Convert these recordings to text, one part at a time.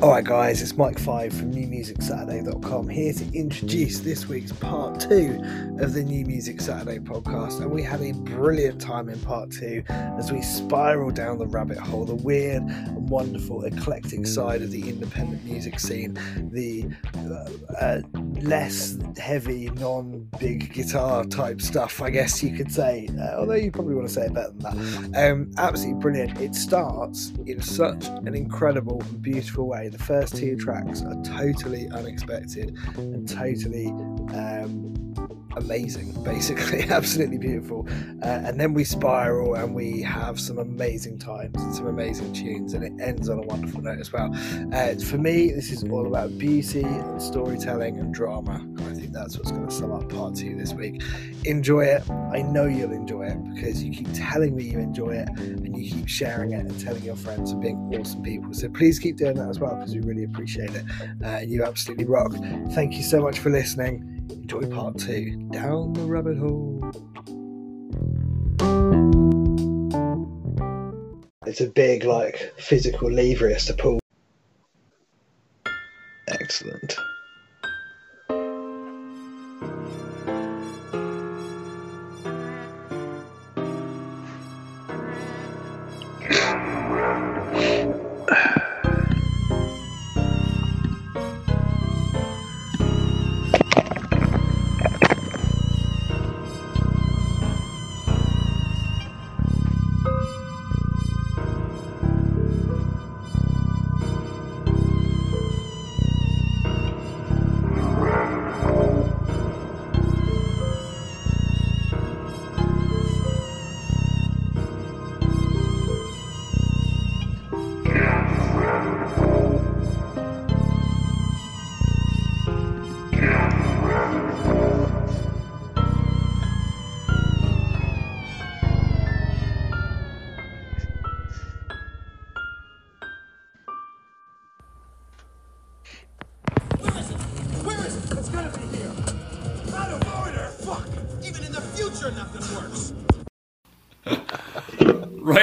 Alright, guys, it's Mike Five from NewMusicSaturday.com here to introduce this week's part two of the New Music Saturday podcast. And we had a brilliant time in part two as we spiral down the rabbit hole, the weird and wonderful eclectic side of the independent music scene, the uh, uh, less heavy, non big guitar type stuff, I guess you could say, uh, although you probably want to say it better than that. Um, absolutely brilliant. It starts in such an incredible and beautiful way the first two tracks are totally unexpected and totally um, amazing, basically, absolutely beautiful. Uh, and then we spiral and we have some amazing times and some amazing tunes, and it ends on a wonderful note as well. Uh, for me, this is all about beauty and storytelling and drama, and I think that's what's going to sum up part two this week. Enjoy it. I know you'll enjoy it because you keep telling me you enjoy it and you keep sharing it and telling your friends and being awesome people. So please keep doing that as well because we really appreciate it. Uh, you absolutely rock. Thank you so much for listening. Enjoy part two. Down the rabbit hole. It's a big, like, physical lever he has to pull. Excellent.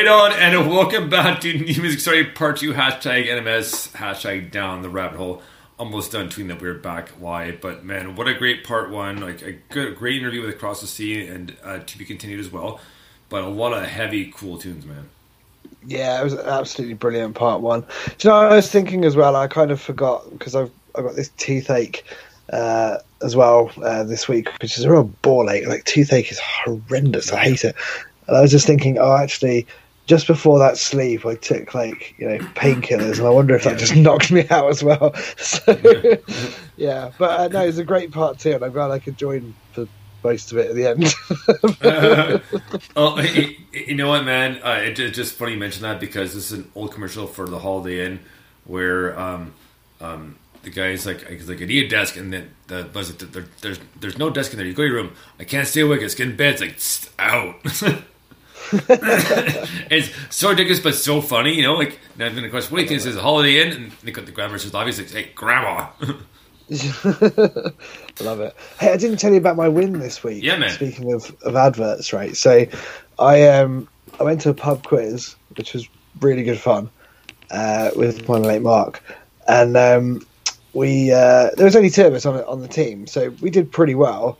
Right on, and welcome back to New Music Story Part 2, hashtag NMS, hashtag down the rabbit hole. Almost done tweeting that we are back live, but man, what a great part one. Like a good, great interview with Across the Sea and uh, to be continued as well. But a lot of heavy, cool tunes, man. Yeah, it was absolutely brilliant part one. Do you know, I was thinking as well, I kind of forgot because I've, I've got this toothache uh, as well uh, this week, which is a real ball ache. Like, toothache is horrendous. I hate it. And I was just thinking, oh, actually, just before that sleep, I took like, you know, painkillers, and I wonder if that just knocked me out as well. So, yeah, but uh, no, it's a great part too, and I'm glad I could join for most of it at the end. Oh, you, you know what, man? Uh, it, it's just funny you mention that because this is an old commercial for the Holiday Inn where um, um, the guy's like, he's like, I need a desk, and then the like, there, there's there's no desk in there. You go to your room. I can't stay awake. It's getting bed. It's like "Tst, out. it's so ridiculous, but so funny. You know, like now then of course, what do you think this is a Holiday Inn? And they cut the, the grandma says, obviously, hey, grandma. Love it. Hey, I didn't tell you about my win this week. Yeah, man. Speaking of, of adverts, right? So, I um I went to a pub quiz, which was really good fun, uh, with my mate Mark, and um, we uh, there was only two of us on on the team, so we did pretty well.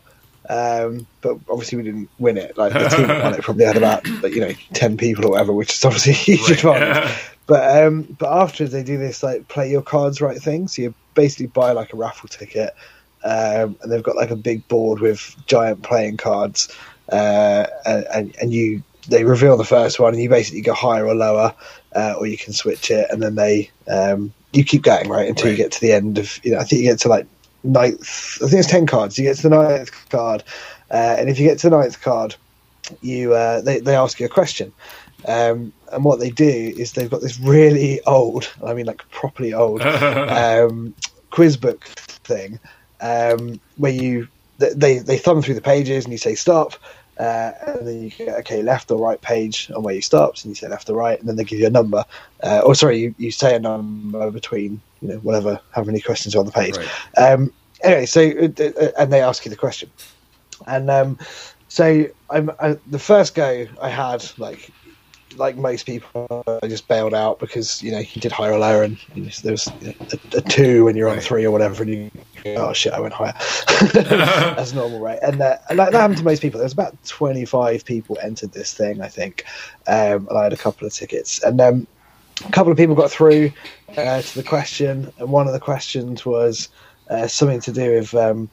Um, but obviously we didn't win it. Like the team that won it probably had about like, you know ten people or whatever, which is obviously a huge advantage. But um, but afterwards they do this like play your cards right thing. So you basically buy like a raffle ticket, um, and they've got like a big board with giant playing cards, uh, and, and you they reveal the first one, and you basically go higher or lower, uh, or you can switch it, and then they um, you keep going right until you get to the end of you know I think you get to like ninth. I think it's ten cards. You get to the ninth card, uh, and if you get to the ninth card, you uh, they they ask you a question. Um, and what they do is they've got this really old, I mean like properly old, um, quiz book thing um, where you they they thumb through the pages and you say stop, uh, and then you get okay left or right page on where you stopped, and you say left or right, and then they give you a number, uh, or sorry, you, you say a number between you know whatever how many questions are on the page. Right. Um, anyway, so uh, uh, and they ask you the question, and um, so I'm I, the first go I had like like most people, I just bailed out because you know you did higher or lower, and there was you know, a, a, two when you're on three or whatever, and you oh shit, I went higher. That's normal, right? And, uh, that, that happened to most people. There was about 25 people entered this thing, I think, um, and I had a couple of tickets, and um, a couple of people got through uh, to the question, and one of the questions was uh, something to do with. Um,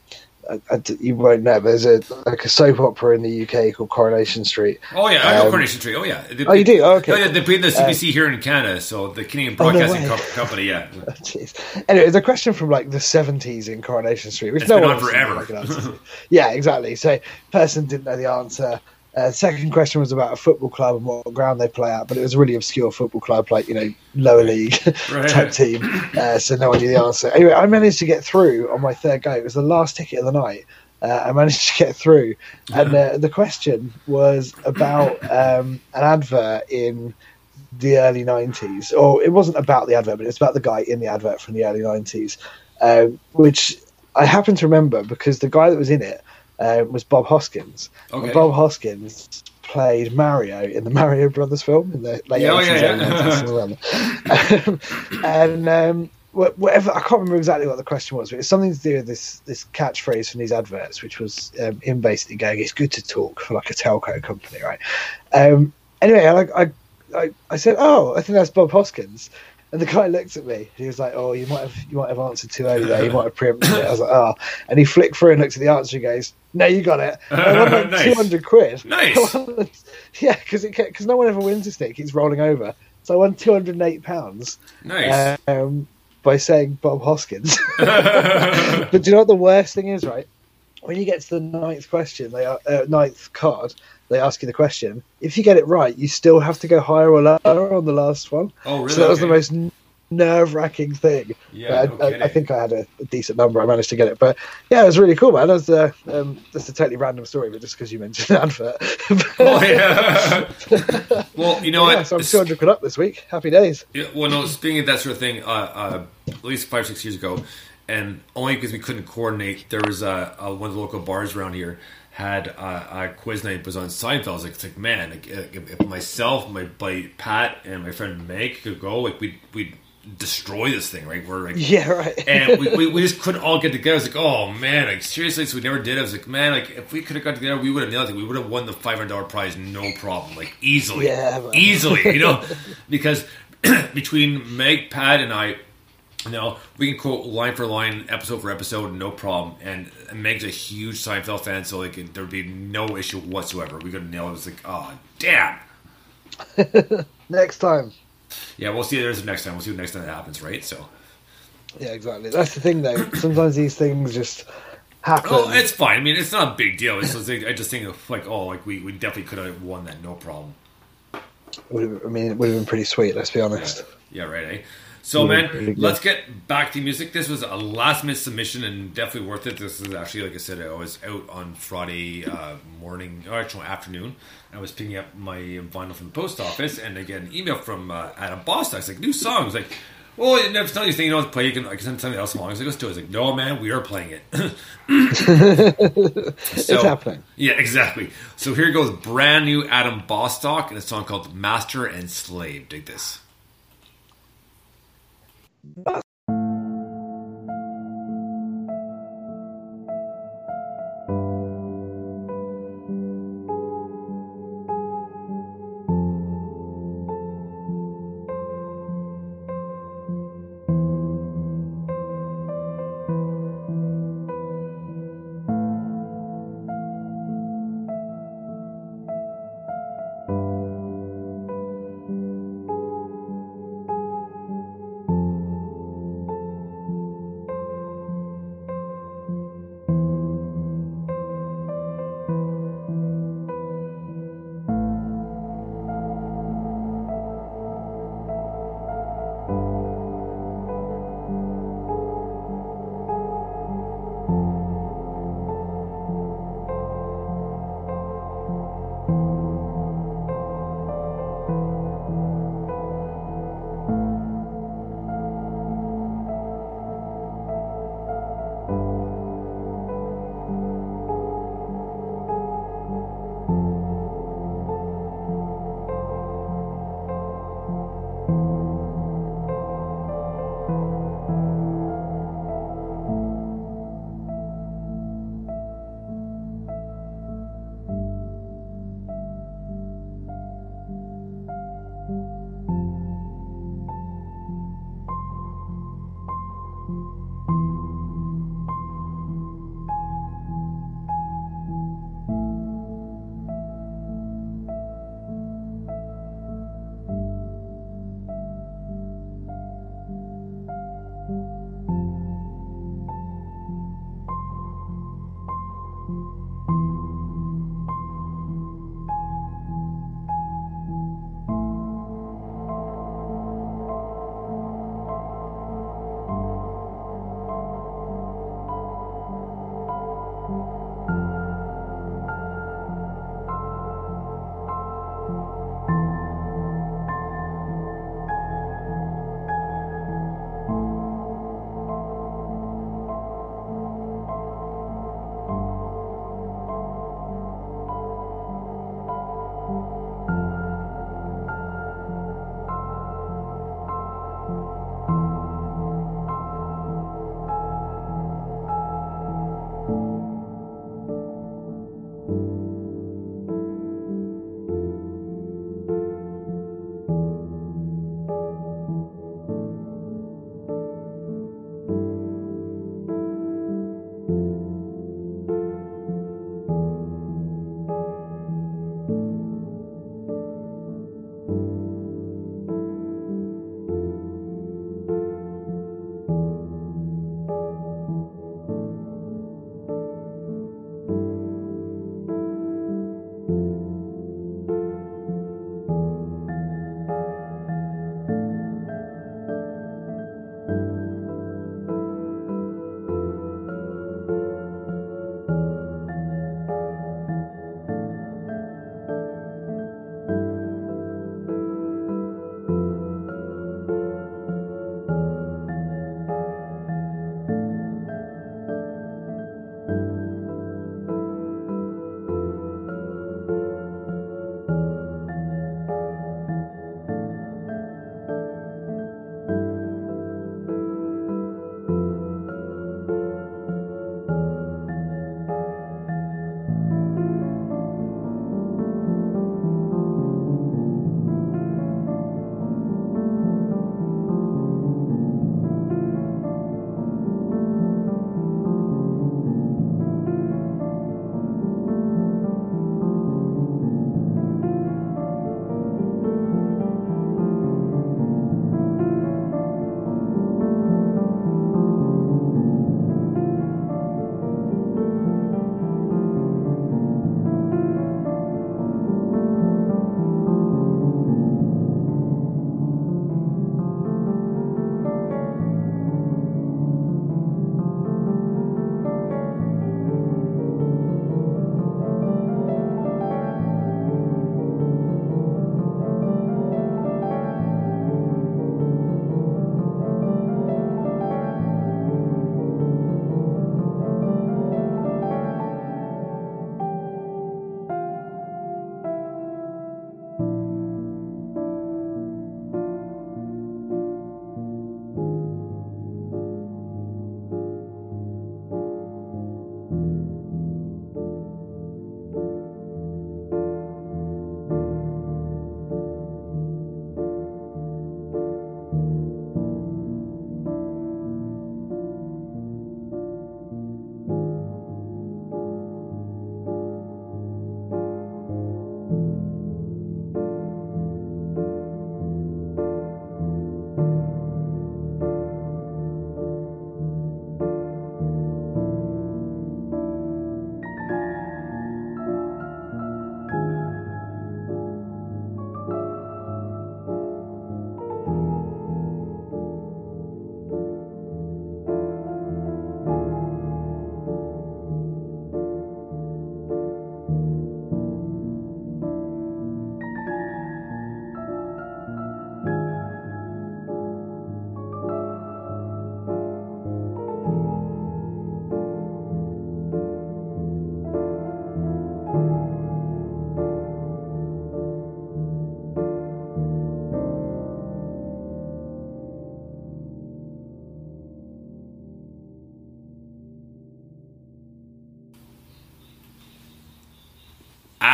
I, I you won't know, there's a like a soap opera in the UK called Coronation Street. Oh yeah, I know Um, Coronation Street. Oh yeah. They- Oh, you do? Oh, okay. Oh, yeah, they play the CBC here in Canada, so the Canadian Oh, no Broadcasting. Co- Company. Yeah. Jeez. Anyway, it's a question from like the 70s in Coronation Street, which It's no been one on forever. like an yeah, exactly. So, person didn't know the answer. Uh, second question was about a football club and what ground they play at, but it was a really obscure football club, like you know, lower league Right. type team. Uh, so no one knew the answer. Anyway, I managed to get through on my third go. It was the last ticket of the night. Uh, I managed to get through, and uh, the question was about um, an advert in the early 90s or it wasn't about the advert but it's about the guy in the advert from the early 90s um, which i happen to remember because the guy that was in it uh, was bob hoskins Okay. and bob hoskins played mario in the mario brothers film in the late Yeah, oh, 80s yeah, yeah. um, and um, whatever i can't remember exactly what the question was but it's something to do with this this catchphrase from these adverts which was um, him basically going it's good to talk for like a telco company right um, anyway I I, I said, "Oh, I think that's Bob Hoskins," and the guy looked at me. He was like, "Oh, you might have you might have answered too early there. You might have preempted it." I was like, "Oh," and he flicked through and looked at the answer. and goes, "No, you got it. And I won like Nice. two hundred quid. Nice. Won- yeah, because because no one ever wins this thing. It keeps rolling over. So I won two hundred and eight pounds Nice. um, by saying Bob Hoskins. but do you know what the worst thing is, right? When you get to the ninth question, they are, uh, ninth card, they ask you the question. If you get it right, you still have to go higher or lower on the last one. oh really? So that was the most nerve wracking thing. Yeah, no I, I. I think I had a, a decent number. I managed to get it, but yeah, it was really cool, man. That's a um, that's a totally random story, but just because you mentioned the advert. Oh yeah. well, you know yeah, what? so I'm 200 quid up this week. Happy days. Yeah, well, no. Speaking of that sort of thing, uh, uh, at least five six years ago, and only because we couldn't coordinate, there was uh, uh, one of the local bars around here had uh, a quiz night was on Seinfeld. I was like, it's like man, like, if, if myself, my buddy Pat, and my friend Meg could go, like we we destroy this thing, right? We're like, Yeah, right. and we, we, we just couldn't all get together. I was like, oh man, like seriously, so we never did. I was like, man, like if we could have got together, we would have nailed it. We would have won the five hundred dollar prize, no problem, like easily, Yeah, man. easily, you know, because between Meg, Pat, and I. You know, we can quote line for line, episode for episode, no problem. And Meg's a huge Seinfeld fan, so like there'd be no issue whatsoever. We could nail it. It was like, oh damn. Next time. Yeah, we'll see. There's the next time. We'll see what next time that happens, right? So, Yeah, exactly. That's the thing, though. Sometimes these things just happen. oh, it's fine. I mean, it's not a big deal. It's just, like, I just think of like, oh, like we, we definitely could have won that, no problem. Would've- I mean, it would have been pretty sweet. Let's be honest. Yeah, right. Eh? So, man, let's get back to music. This was a last minute submission and definitely worth it. This is actually, like I said, I was out on Friday uh, morning, or actually afternoon. I was picking up my vinyl from the post office, and I get an email from uh, Adam Bostock. It's like, new song. I was like, well, it's not thing you don't play. You can, I can send something else along. I was like, let's do it. I was like, no, man, we are playing it. it's happening. Yeah, exactly. So here goes brand new Adam Bostock and a song called Master and Slave. Dig this. But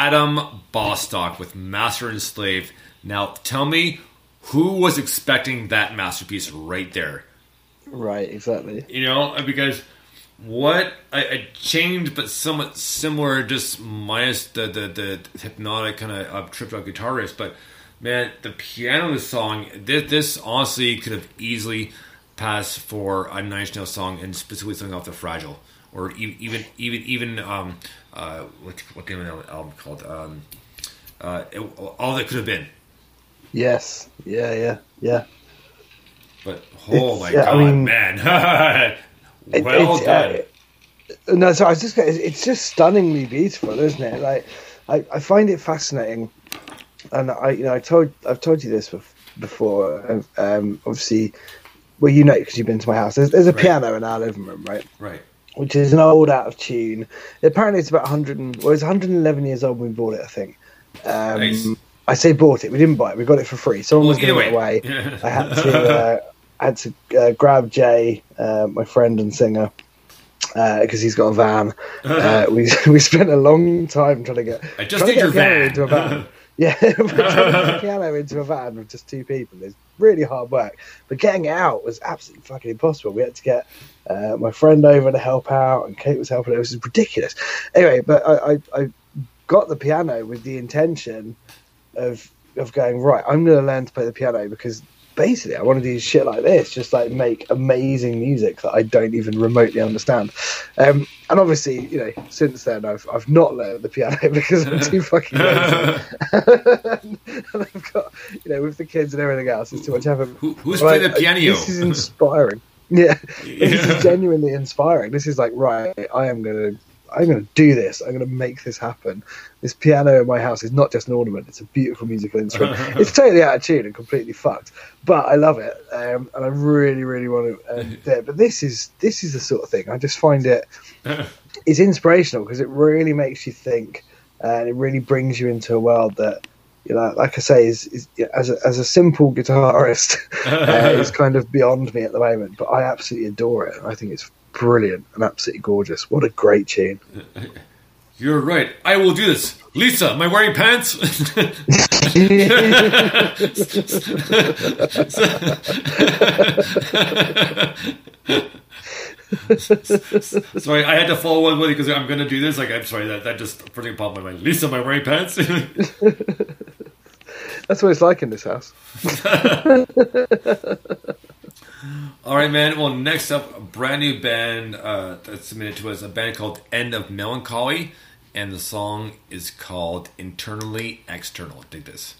Adam Bostock with Master and Slave. Now, tell me, who was expecting that masterpiece right there? Right, exactly. You know, because what I, I changed, but somewhat similar, just minus the the, the hypnotic kind of uh, tripped out guitarist. But man, the piano song, this, this honestly could have easily passed for a Nine Inch Nails song, and specifically something off the Fragile, or even even even um uh what what the album called um uh it, all that could have been. Yes. Yeah. Yeah. Yeah. But oh It's- my yeah, I god, mean- man! Well it's, done. uh, no, so I was just it's, just stunningly beautiful, isn't it? Like I, I find it fascinating, and I you know I told I've told you this before. um, Um, obviously, well you know because you've been to my house. There's, there's a Right. piano in our living room, right? right. Which is an old out of tune. Apparently, it's about 100 and well, it's 111 years old when we bought it. I think. Um, Nice. I say bought it. We didn't buy it. We got it for free. Someone Well, was giving it away. way. I had to uh, I had to uh, grab Jay, uh, my friend and singer, because he's got a van. Uh, we we spent a long time trying to get. I just need your van. Into a van. Yeah, trying to get a piano into a van with just two people is really hard work. But getting it out was absolutely fucking impossible. We had to get uh, my friend over to help out, and Kate was helping. It was ridiculous. Anyway, but I, I, I got the piano with the intention of of going right. I'm going to learn to play the piano because basically I want to do shit like this, just like make amazing music that I don't even remotely understand. Um, and obviously, you know, since then I've I've not learned the piano because I'm too fucking lazy. and I've got you know with the kids and everything else, it's too much effort. Who, who's But playing I- the piano? This is inspiring. Yeah, this is genuinely inspiring. This is like right. I am gonna. I'm going to do this. I'm going to make this happen. This piano in my house is not just an ornament; it's a beautiful musical instrument. it's totally out of tune and completely fucked, but I love it, um, and I really, really want to um, do it. But this is this is the sort of thing I just find it it's inspirational because it really makes you think, and it really brings you into a world that you know, like I say, is, is as a, as a simple guitarist, uh, is kind of beyond me at the moment. But I absolutely adore it. I think it's brilliant and absolutely gorgeous. What a great tune! You're right. I will do this. Lisa, am I wearing pants? sorry, I had to follow one with you because I'm going to do this. Like, I'm sorry, that, that just pretty popped in my mind. Lisa, am I wearing pants? That's what it's like in this house. All right, man. Well, next up, a brand new band uh, that submitted to us, a band called End of Melancholy, and the song is called Internally External. Dig this.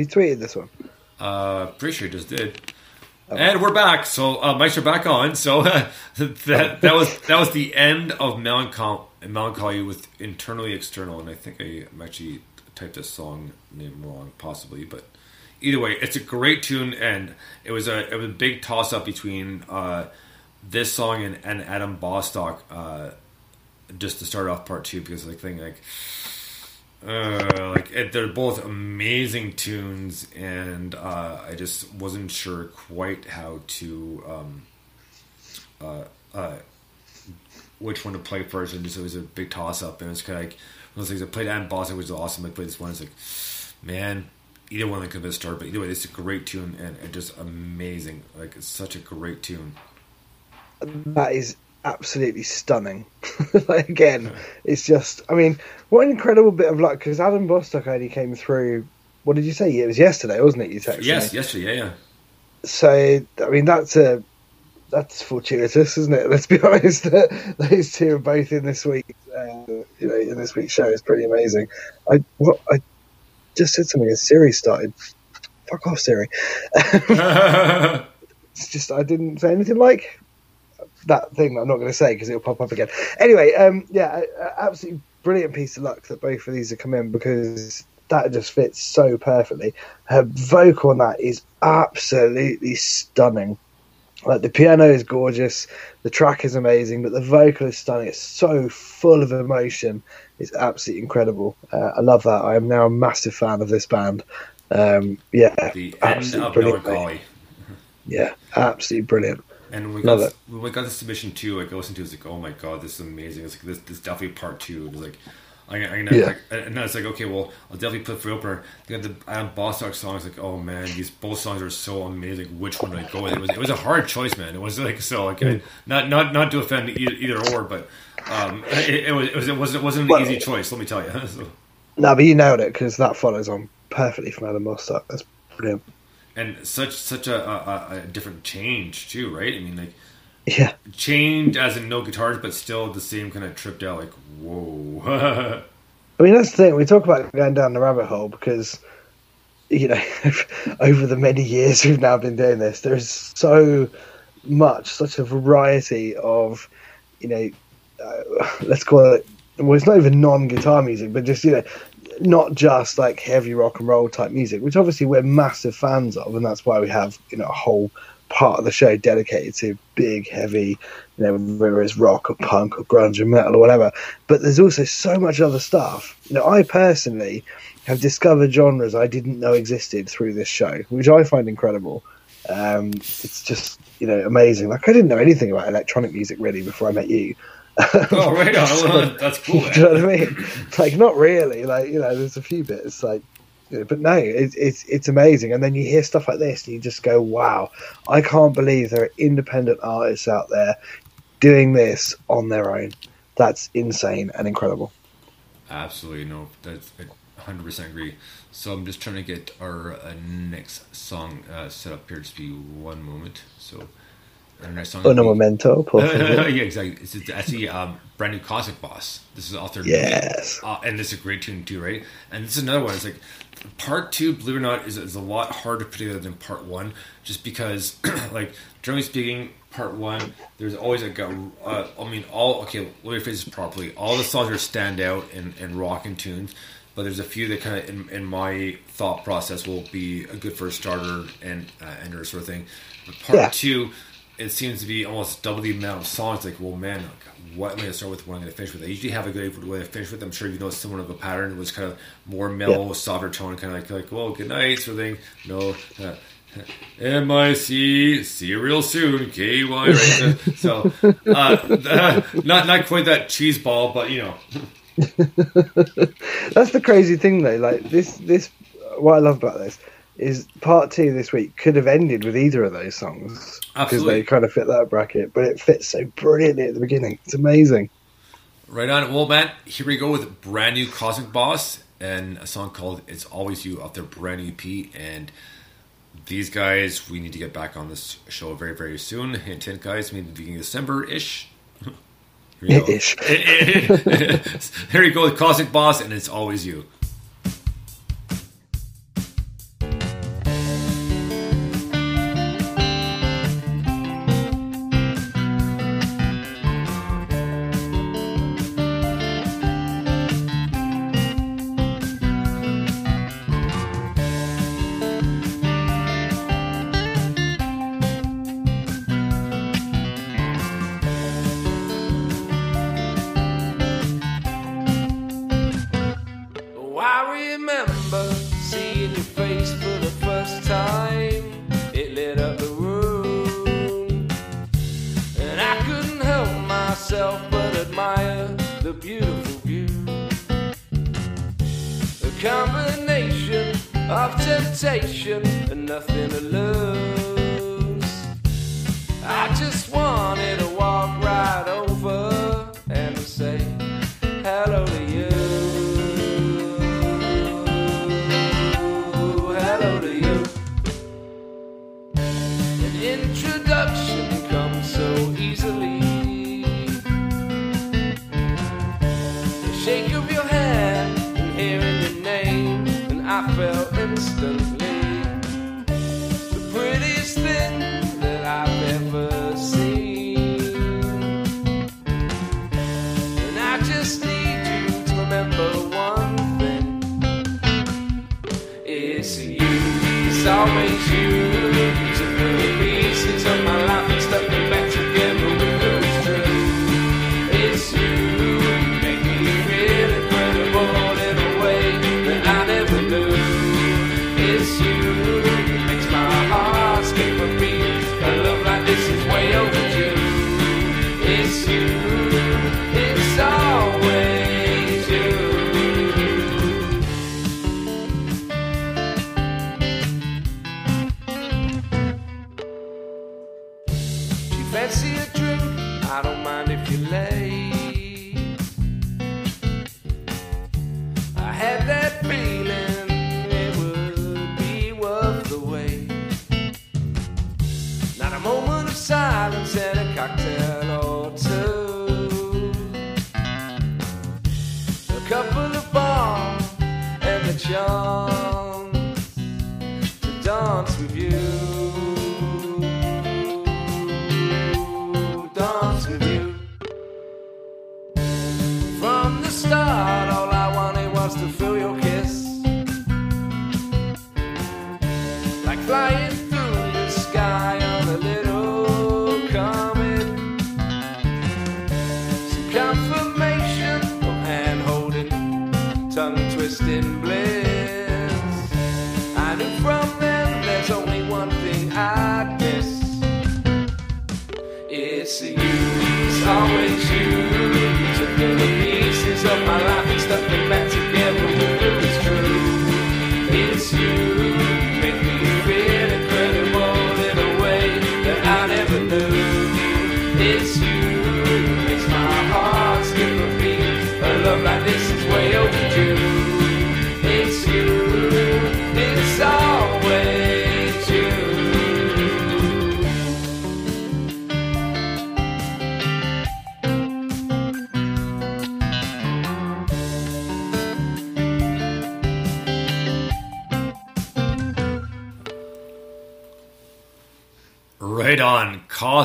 He tweeted this one. Uh, pretty sure he just did. And we're back. So uh, mics are back on. So that that was that was the end of melancholy, melancholy with internally external. And I think I actually typed this song name wrong, possibly. But either way, it's a great tune, and it was a it was a big toss up between uh, this song and, and Adam Bostock. Uh, just to start off part two, because I think like uh, like it, they're both amazing tunes, and uh, I just wasn't sure quite how to um, uh, uh, which one to play first, and just it was a big toss up, and it was kind of like one of those things. I played Adam Bostock, which was awesome. I played this one, it's like, man, either one could have been a start, but either way, it's a great tune and, and just amazing. Like it's such a great tune. That is absolutely stunning. like, again, it's just, I mean, what an incredible bit of luck because Adam Bostock only came through. What did you say? It was yesterday, wasn't it? You texted Yes, me. yesterday, yeah, yeah. So, I mean, that's a that's fortuitous, isn't it? Let's be honest. Those two are both in this week. Uh, you know, in this week's show is pretty amazing. I what I just said something. As Siri started. Fuck off, Siri. it's just I didn't say anything like that thing that I'm not going to say because it'll pop up again. Anyway, um, yeah, absolutely brilliant piece of luck that both of these have come in because that just fits so perfectly. Her vocal on that is absolutely stunning. Like the piano is gorgeous, the track is amazing, but the vocal is stunning. It's so full of emotion. It's absolutely incredible. Uh, I love that. I am now a massive fan of this band. Um, yeah, The absolutely brilliant. Yeah, absolutely brilliant. And when we got when we got the submission too, like I listened to, it, it's like, oh my god, this is amazing. It's like this, this definitely part two. It was like, I, I, I Yeah. like, and then it's like, okay, well, I'll definitely put for opener. You got the Adam Bostock songs, like, oh man, these both songs are so amazing. Which one do I go with? It was it was a hard choice, man. It was like so, like, Mm. not not not to offend either, either or, but um, it, it was it was it wasn't it wasn't an easy choice. Let me tell you. So- No, but you nailed it because that follows on perfectly from Adam Bostock. That's brilliant. And such such a, a, a different change too, right? I mean, like Yeah, changed as in no guitars, but still the same kind of tripped out. Like, whoa. I mean that's the thing. We talk about going down the rabbit hole because you know over the many years we've now been doing this, there's so much, such a variety of you know, uh, let's call it. Well, it's not even non-guitar music, but just you know, not just like heavy rock and roll type music, which obviously we're massive fans of, and that's why we have you know a whole part of the show dedicated to big, heavy, you know, whether it's rock or punk or grunge or metal or whatever. But there's also so much other stuff. You know, I personally have discovered genres I didn't know existed through this show, which I find incredible. Um, it's just you know amazing. Like I didn't know anything about electronic music really before I met you. oh, right on. That's cool. Do you know what I mean? Like, not really. Like, you know, there's a few bits. Like, but no, it, it's it's amazing. And then you hear stuff like this, and you just go, "Wow! I can't believe there are independent artists out there doing this on their own. That's insane and incredible." Absolutely no. That's I 100% agree. So I'm just trying to get our uh, next song uh, set up here. Just be one moment. So next song. Un will momento, por favor. yeah, exactly. It's, it's actually um, brand new Cosmic Boss. This is author. Yes. Uh, and this is a great tune too, right? And this is another one. It's like part two, believe it or not, is, is a lot harder to put together than part one, just because, like, generally speaking, part one, there's always like a, uh, I mean, all okay. Let me phrase this properly. All the songs are stand out and and rocking tunes. But there's a few that kind of, in, in my thought process, will be a good first starter and uh, ender sort of thing. But part Yeah. two, it seems to be almost double the amount of songs. Like, well, man, like, what am I going to start with? What am I going to finish with? I usually have a good way to finish with. I'm sure you know somewhat of a pattern. It was kind of more mellow, Yeah. softer tone, kind of like, like, well, good night, sort of thing. No. Uh, M I C see you real soon K Y right so uh, not not quite that cheese ball but you know That's the crazy thing, though. Like this, this. What I love about this is part two this week could have ended with either of those songs because they kind of fit that bracket, but it fits so brilliantly at the beginning. It's amazing. Right on. Well, man, here we go with brand new Cosmic Boss and a song called "It's Always You" off their brand new EP. And these guys, we need to get back on this show very, very soon. Hint, hint, guys. Maybe beginning of December ish. Here we go. Ish. here we go with Cosmic Boss, and it's always you.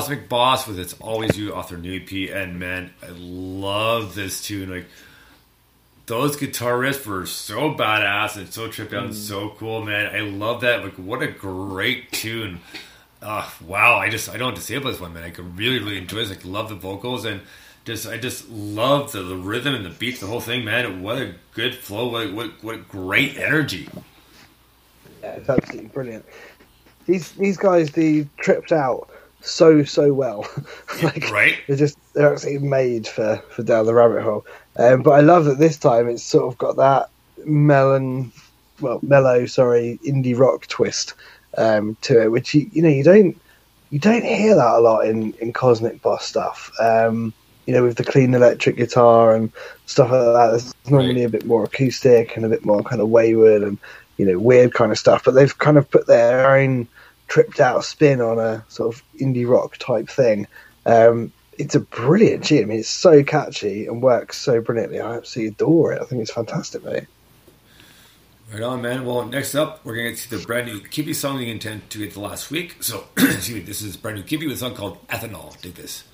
Cosmic Boss with It's Always You off their new EP. And man, I love this tune. Like, those guitar riffs were so badass and so trippy out and so cool, man. I love that. Like, what a great tune. Uh, wow, I just I don't know what to say about this one, man. I could really, really enjoy this. Like, love the vocals and just I just love the, the rhythm and the beats, the whole thing, man. What a good flow. What what, what great energy. Yeah, it's absolutely brilliant. These these guys they tripped out so so well. like right? they're just they're actually made for for down the rabbit hole. Um, but I love that this time it's sort of got that melon, well mellow, sorry, indie rock twist um, to it, which you you know you don't you don't hear that a lot in in Cosmic Boss stuff. Um, you know, with the clean electric guitar and stuff like that, It's normally a bit more acoustic and a bit more kind of wayward and you know weird kind of stuff. But they've kind of put their own tripped out spin on a sort of indie rock type thing. Um, it's a brilliant tune. I mean, it's so catchy and works so brilliantly. I absolutely adore it. I think it's fantastic, mate. Right on, man. Well, next up, we're going to get to the brand new Kiffy song we intend to get the last week. So, excuse me, this is brand new Kiffy with a song called Ethanol. Dig this.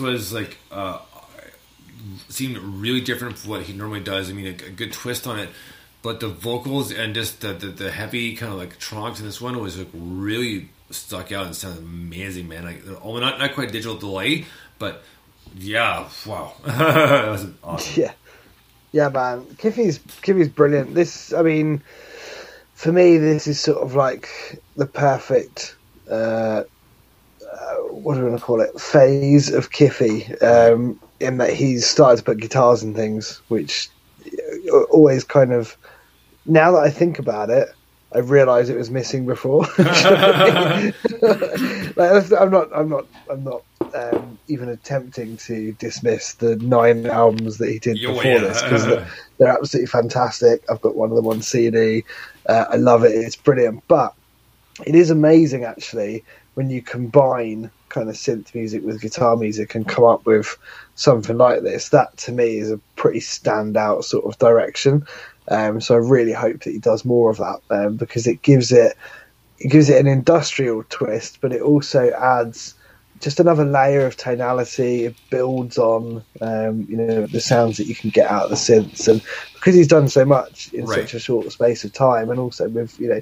Was like uh, seemed really different from what he normally does. I mean, a, a good twist on it, but the vocals and just the the, the heavy kind of like trunks in this one was like really stuck out and sounded amazing, man. Like, oh, not not quite digital delay, but yeah, wow, that was awesome. Yeah, yeah, man. Kiffy's Kiffy's brilliant. This, I mean, for me, this is sort of like the perfect. Uh, uh, what do we want to call it? Phase of Kiffy, um, in that he's started to put guitars and things, which uh, always kind of. Now that I think about it, I realise it was missing before. like, I'm not. I'm not. I'm not um, even attempting to dismiss the nine albums that he did before yeah. this because they're, they're absolutely fantastic. I've got one of them on CD. Uh, I love it. It's brilliant. But it is amazing actually when you combine kind of synth music with guitar music and come up with something like this. That to me is a pretty standout sort of direction. Um, so I really hope that he does more of that um, because it gives it it gives it an industrial twist, but it also adds just another layer of tonality. It builds on um, you know the sounds that you can get out of the synths, and because he's done so much in Right. such a short space of time, and also with you know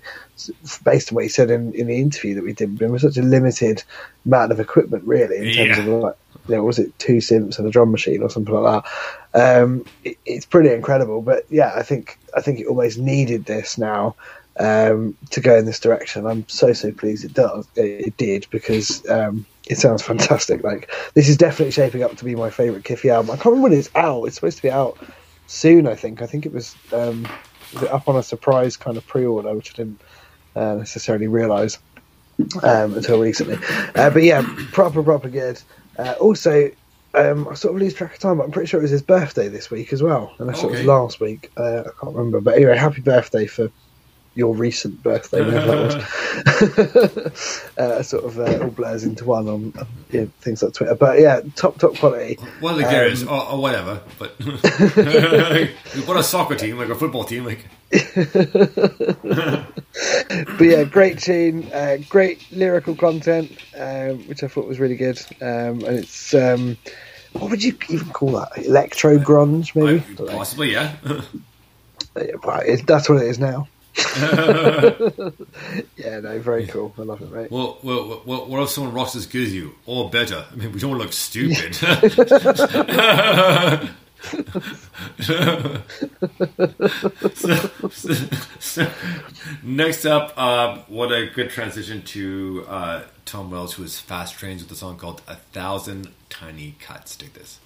based on what he said in, in the interview that we did with him, with such a limited amount of equipment, really, in terms Yeah. of like you know, was it two synths and a drum machine or something like that? Um, it, it's pretty incredible, but yeah, I think I think it almost needed this now um, to go in this direction. I'm so so pleased it does. It, it did because um, it sounds fantastic. Like this is definitely shaping up to be my favorite Kiffy album. I can't remember when it's out. It's supposed to be out soon. I think. I think it was, um, was it up on a surprise kind of pre-order, which I didn't uh, necessarily realise um, until recently. Uh, but yeah, proper proper good. Uh, also. Um, I sort of lose track of time, but I'm pretty sure it was his birthday this week as well, unless it was last week. Uh, I can't remember. But anyway, happy birthday for your recent birthday, whenever that was. uh, sort of uh, all blurs into one on uh, yeah, things like Twitter. But yeah, top top quality. One of the Um, gears or, or whatever, but what a soccer team, like a football team, like But yeah, great tune, uh, great lyrical content, um, which I thought was really good. Um, and it's um, what would you even call that? Electro grunge, maybe. Possibly, yeah. It, that's what it is now. yeah, no, very cool. I love it, mate. well, well, well, what if someone rocks as good as you, or better? I mean, we don't want to look stupid. so, so- so- next up, uh, what a good transition to uh, Tom Wells, who is fast trains with a song called "A Thousand Tiny Cuts." Take this.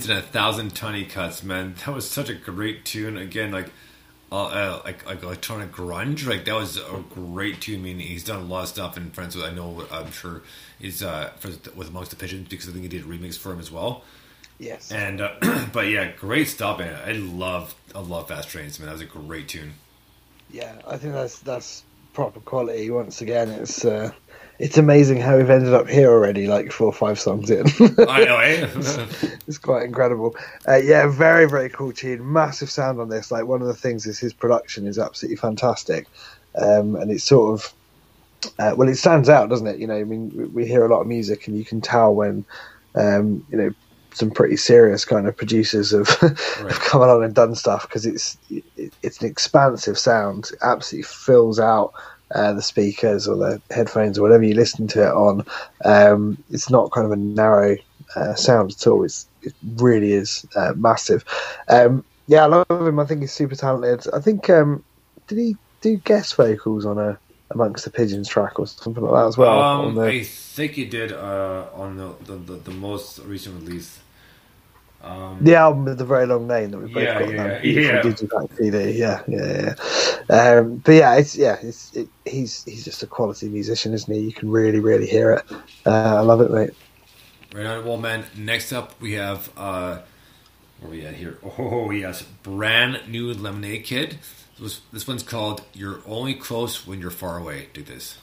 Fast and a Thousand Tiny Cuts, man. That was such a great tune. Again, like uh, uh, like like electronic grunge. Like that was a great tune. I mean, he's done a lot of stuff and friends with. I know. I'm sure he's uh, friends with amongst the pigeons because I think he did a remix for him as well. Yes. And uh, but yeah, great stuff, man. I love I love Fast Trains, man. That was a great tune. Yeah, I think that's that's proper quality. Once again, it's uh, it's amazing how we've ended up here already, like four or five songs in. I know, eh? it's quite incredible. Uh, yeah, very very cool tune. Massive sound on this. Like one of the things is his production is absolutely fantastic, um, and it's sort of uh, well, it stands out, doesn't it? You know, I mean, we- we hear a lot of music, and you can tell when um, you know some pretty serious kind of producers have, have come along and done stuff because it's it, it's an expansive sound. It absolutely fills out uh, the speakers or the headphones or whatever you listen to it on. Um, it's not kind of a narrow uh, sound at all. It's it really is uh, massive. Um, yeah, I love him. I think he's super talented. I think um, did he do guest vocals on a amongst the pigeons track or something like that as well? on um, the- I think he did uh, on the, the, the the most recent release. Um, The album with the very long name that we both Yeah, got yeah, now. yeah. Beautiful Yeah. Digipak CD. Yeah, yeah, yeah. Um, but yeah, it's yeah, it's it, he's he's just a quality musician, isn't he? You can really, really hear it. Uh, I love it, mate. Right on. Well, man, next up we have, uh, where we at here? Oh, yes. Brand new Lemonade Kid. This, one's called You're Only Close When You're Far Away. Do this.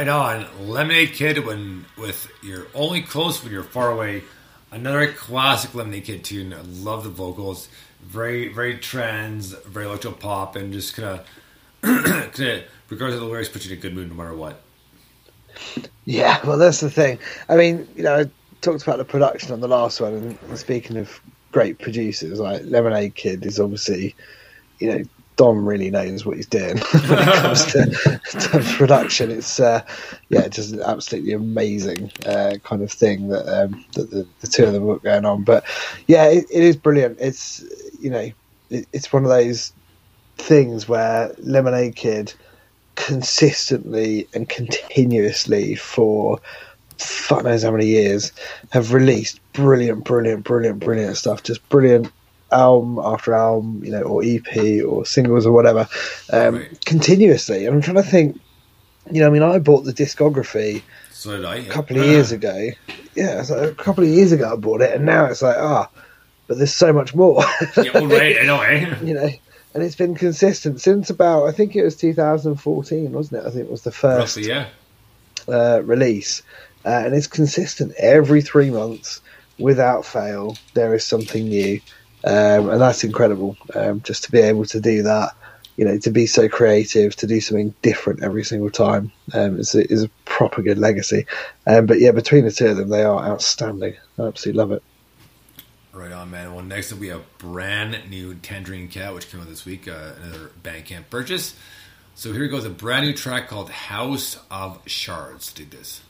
Right on. Lemonade Kid when with you're only close when you're far away. Another classic Lemonade Kid tune. I love the vocals. Very very trans, very electro pop, and just kind of regardless of the lyrics, put you in a good mood no matter what. Yeah, well, that's the thing. I mean, you know, I talked about the production on the last one, and speaking of great producers, like Lemonade Kid is obviously, you know, Dom really knows what he's doing when it comes to, to production. It's uh, yeah, just an absolutely amazing uh, kind of thing that um, that the, the two of them got going on. But yeah, it, it is brilliant. It's you know, it, it's one of those things where Lemonade Kid consistently and continuously for fuck knows how many years have released brilliant, brilliant, brilliant, brilliant stuff. Just brilliant album after album, you know, or EP or singles or whatever, um, Right. continuously. I'm trying to think. You know, I mean, I bought the discography So did I. a couple of years ago. Yeah, so a couple of years ago I bought it, and now it's like ah, but there's so much more. Yeah, well, right, I know, eh? you know, and it's been consistent since about I think it was 2014, wasn't it? I think it was the first Roughly, yeah. uh, release, uh, and it's consistent every three months without fail. There is something new, um, and that's incredible. Um, just to be able to do that, you know, to be so creative, to do something different every single time, um, is, a, is a proper good legacy. Um, but yeah, between the two of them, they are outstanding. I absolutely love it. Right on, man. Well, next up we have brand new Tangerine Cat, which came out this week. Uh, another Bandcamp purchase. So here goes a brand new track called House of Shards. Dig this.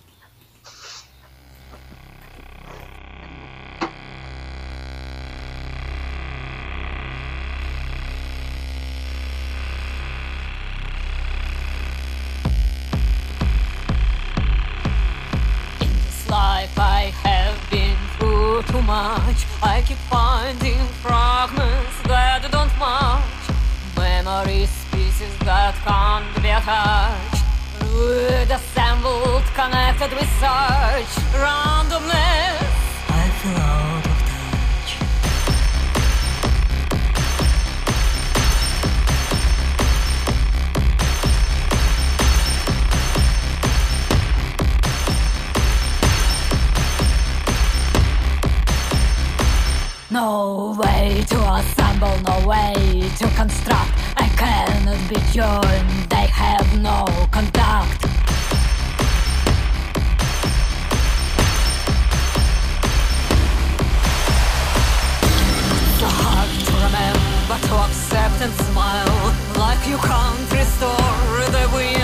I have been through too much. I keep finding fragments that don't match. Memories, pieces that can't be attached. Fluid assembled, connected such randomness. No way to assemble, no way to construct. I cannot be joined, they have no contact. So hard to remember, to accept and smile. Like you can't restore the window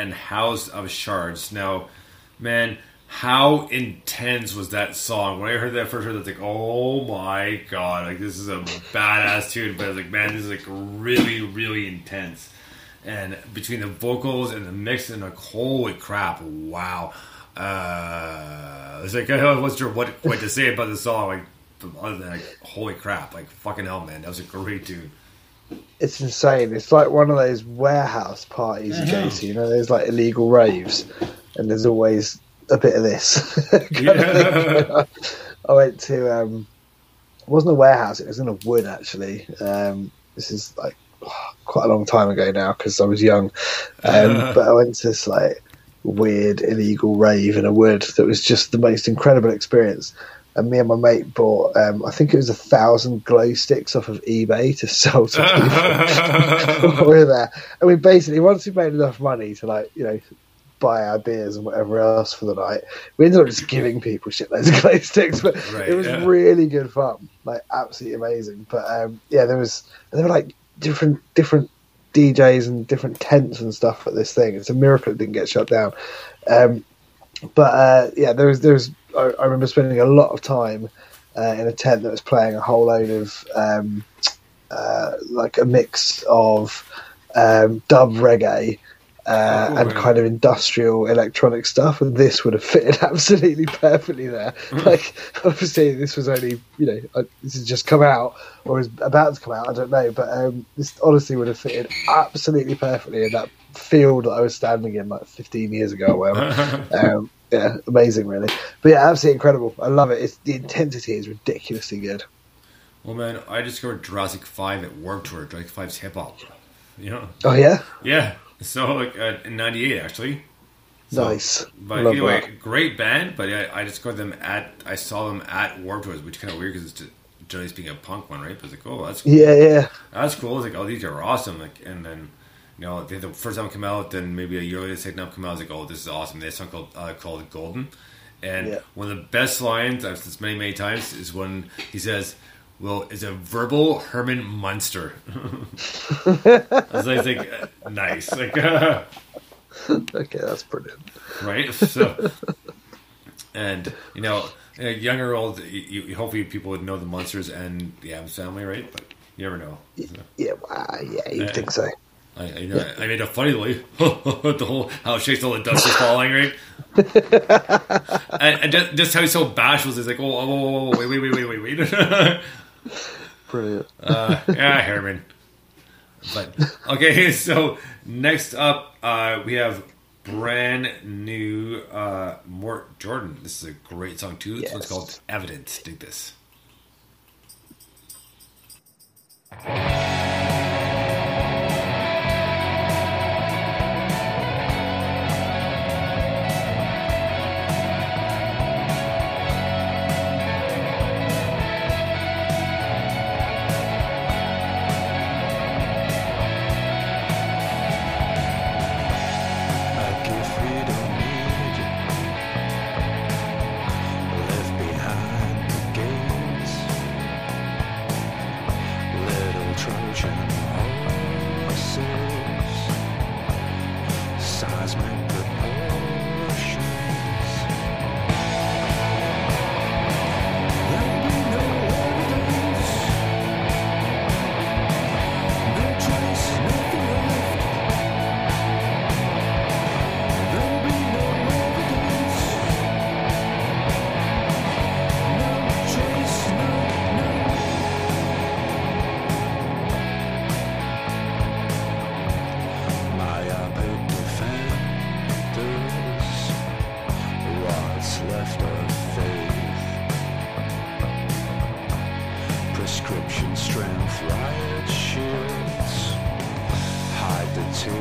and House of Shards. Now, man, how intense was that song? When I heard that first, I was like, oh my god, like this is a badass tune. But I was like, man, this is like really, really intense. And between the vocals and the mix, and like, holy crap, wow. Uh, it's like I wasn't sure what what to say about the song. Like, other than like, holy crap, like fucking hell, man, that was a great tune. It's insane. It's like one of those warehouse parties you go to. You know, there's like illegal raves, and there's always a bit of this. kind of I went to um, it wasn't a warehouse. It was in a wood actually. Um, this is like quite a long time ago now because I was young. Um, but I went to this like weird illegal rave in a wood that was just the most incredible experience. And me and my mate bought, um, I think it was a thousand glow sticks off of eBay to sell to people. we were there. And we basically, once we made enough money to like, you know, buy our beers and whatever else for the night, we ended up just giving people shitloads of glow sticks. But Right, it was yeah. really good fun, like absolutely amazing. But um, yeah, there was there were like different different DJs and different tents and stuff at this thing. It's a miracle it didn't get shut down. Um, but uh, yeah, there was there was. I, I remember spending a lot of time uh, in a tent that was playing a whole load of um, uh, like a mix of um, dub reggae. Uh, Oh, and kind of industrial electronic stuff, and this would have fitted absolutely perfectly there. Like, obviously, this was only you know uh, this has just come out or is about to come out. I don't know, but um, this honestly would have fitted absolutely perfectly in that field that I was standing in like 15 years ago. Or whatever. um, yeah, amazing, really. But yeah, absolutely incredible. I love it. It's, the intensity is ridiculously good. well, man, I discovered Jurassic Five at Warped Tour. Jurassic Five's hip hop. You know, Oh yeah, yeah. So like uh, in '98, actually. So- nice. But Love anyway, that. great band. But I, I discovered them at I saw them at Warped Tour, which is kind of weird because it's just, generally speaking a punk one, right? But it's like, oh, that's cool. Yeah, yeah. that's cool. It's like, oh, these are awesome. Like, and then you know, they, the first time come out, then maybe a year later, the second time come out, I was like, oh, this is awesome. This song called uh, called Golden, and Yeah. one of the best lines I've said this many many times is when he says. Well, it's a verbal Herman Munster. I was like, like, uh, nice, like, Okay, that's brilliant. right? So, and you know, younger or old, you, you, hopefully people would know the Munsters and the Addams family, right? But you never know. Yeah, wow, yeah, Yeah. think so. I, I, know, I made a funny way. the whole how it shakes all the dust is falling, right? and, and just, just how he's so bashful is like, oh, oh, oh, oh, wait, wait, wait, wait, wait, wait. Brilliant. uh, yeah, Herman. But okay, so next up, uh, we have brand new uh, Mort Jordan. This is a great song too. This one's called Evidence. Dig this.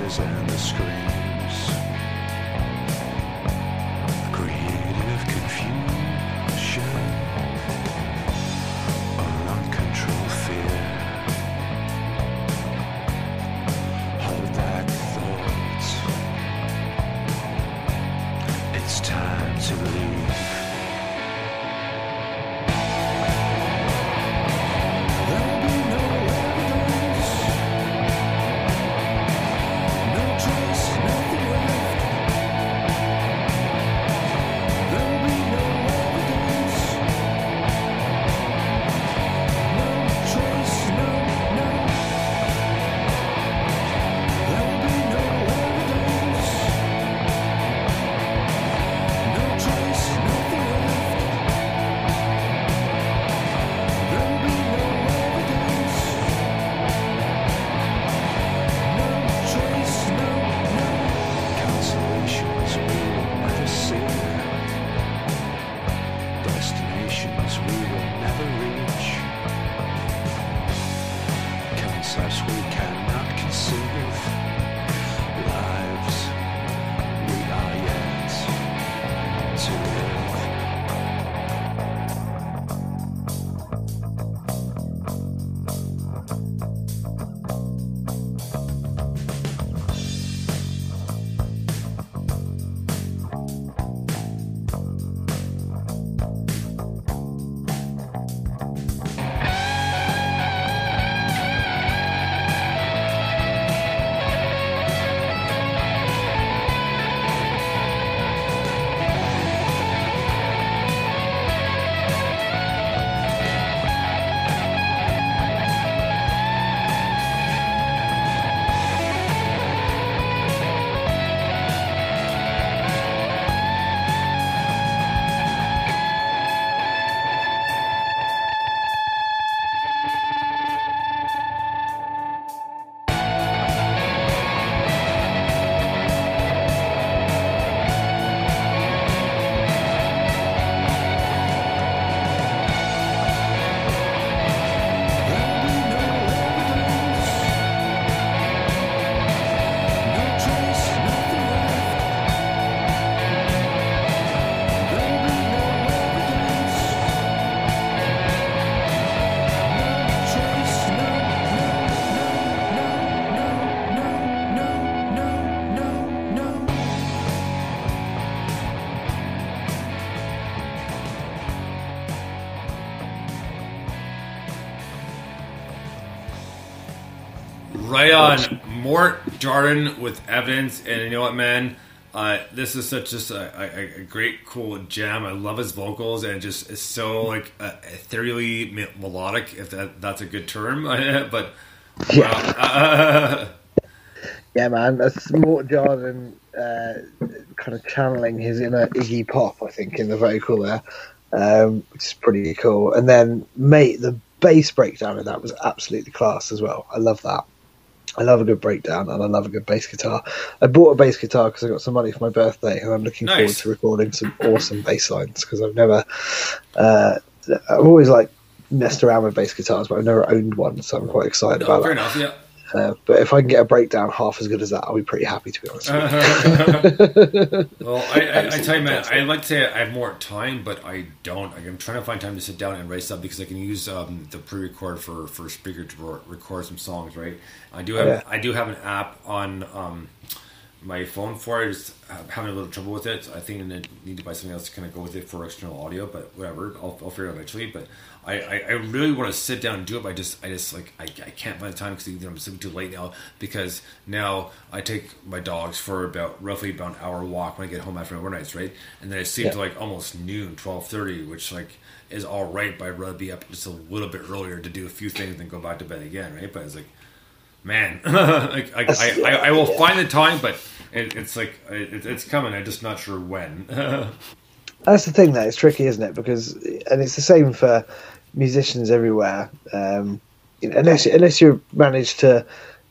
Tears and the screams. Right on. Mort Jordan with evidence, and you know what, man? Uh, this is such just a, a, a great, cool jam. I love his vocals, and just it's so like uh, ethereally me- melodic, if that that's a good term. but Yeah. Uh, Yeah, man, that's Mort Jordan uh, kind of channeling his inner Iggy Pop, I think, in the vocal there, um, which is pretty cool. And then, mate, the bass breakdown of that was absolutely class as well. I love that. I love a good breakdown and I love a good bass guitar. I bought a bass guitar because I got some money for my birthday, and I'm looking forward to recording some awesome bass lines because I've never, uh, I've always like messed around with bass guitars, but I've never owned one, so I'm quite excited no, about fair that. enough. Yeah. Uh, but if I can get a breakdown half as good as that, I'll be pretty happy to be honest. Well, I, I, I tell you, man, I'd like to say I have more time, but I don't. I'm trying to find time to sit down and write stuff because I can use um, the pre-record for for speaker to record some songs. Right? I do have Yeah. I do have an app on um, my phone for it. Uh, having a little trouble with it. I think I need to buy something else to kind of go with it for external audio. But whatever, I'll, I'll figure it out eventually. But I, I, I really want to sit down and do it. But I just I just like I, I can't find the time because I'm sleeping too late now. Because now I take my dogs for about roughly about an hour walk when I get home after my overnights, right? And then I sleep Yeah. till like almost noon, twelve thirty, which like is all right. But I'd rather be up just a little bit earlier to do a few things and go back to bed again, right? But it's like man, like, I, I, I, I will find the time, but it, it's like it, it's coming. I'm just not sure when. That's the thing, though. It's tricky, isn't it? Because, and it's the same for musicians everywhere. Um, you know, unless unless you manage to,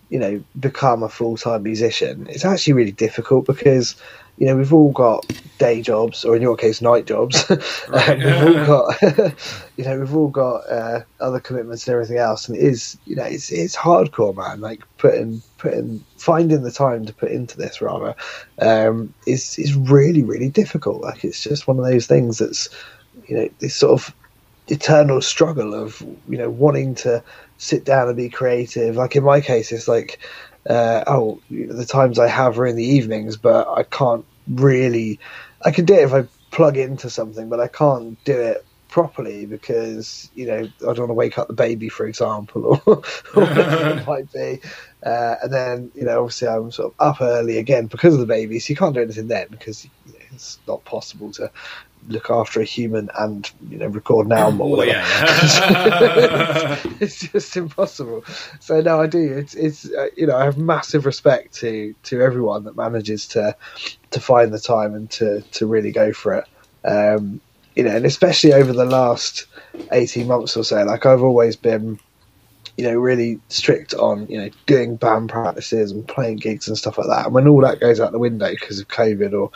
you know, become a full time musician, it's actually really difficult because, you know, we've all got day jobs, or in your case, night jobs. Right. we've all got, you know, we've all got uh, other commitments and everything else, and it is, you know, it's it's hardcore, man. Like putting putting finding the time to put into this rather um, is is really really difficult. Like it's just one of those things that's you know this sort of eternal struggle of you know wanting to sit down and be creative. Like in my case, it's like uh, oh the times I have are in the evenings, but I can't really. I can do it if I plug into something, but I can't do it properly because you know I don't want to wake up the baby, for example, or, or whatever it might be. Uh, and then you know obviously I'm sort of up early again because of the baby, so you can't do anything then because you know, it's not possible to look after a human and you know record an album or whatever. yeah, it's just impossible. So no, I do. It's it's uh, you know I have massive respect to to everyone that manages to to find the time and to to really go for it. Um, you know, and especially over the last eighteen months or so, like I've always been. You know, really strict on you know doing band practices and playing gigs and stuff like that. And when all that goes out the window because of COVID or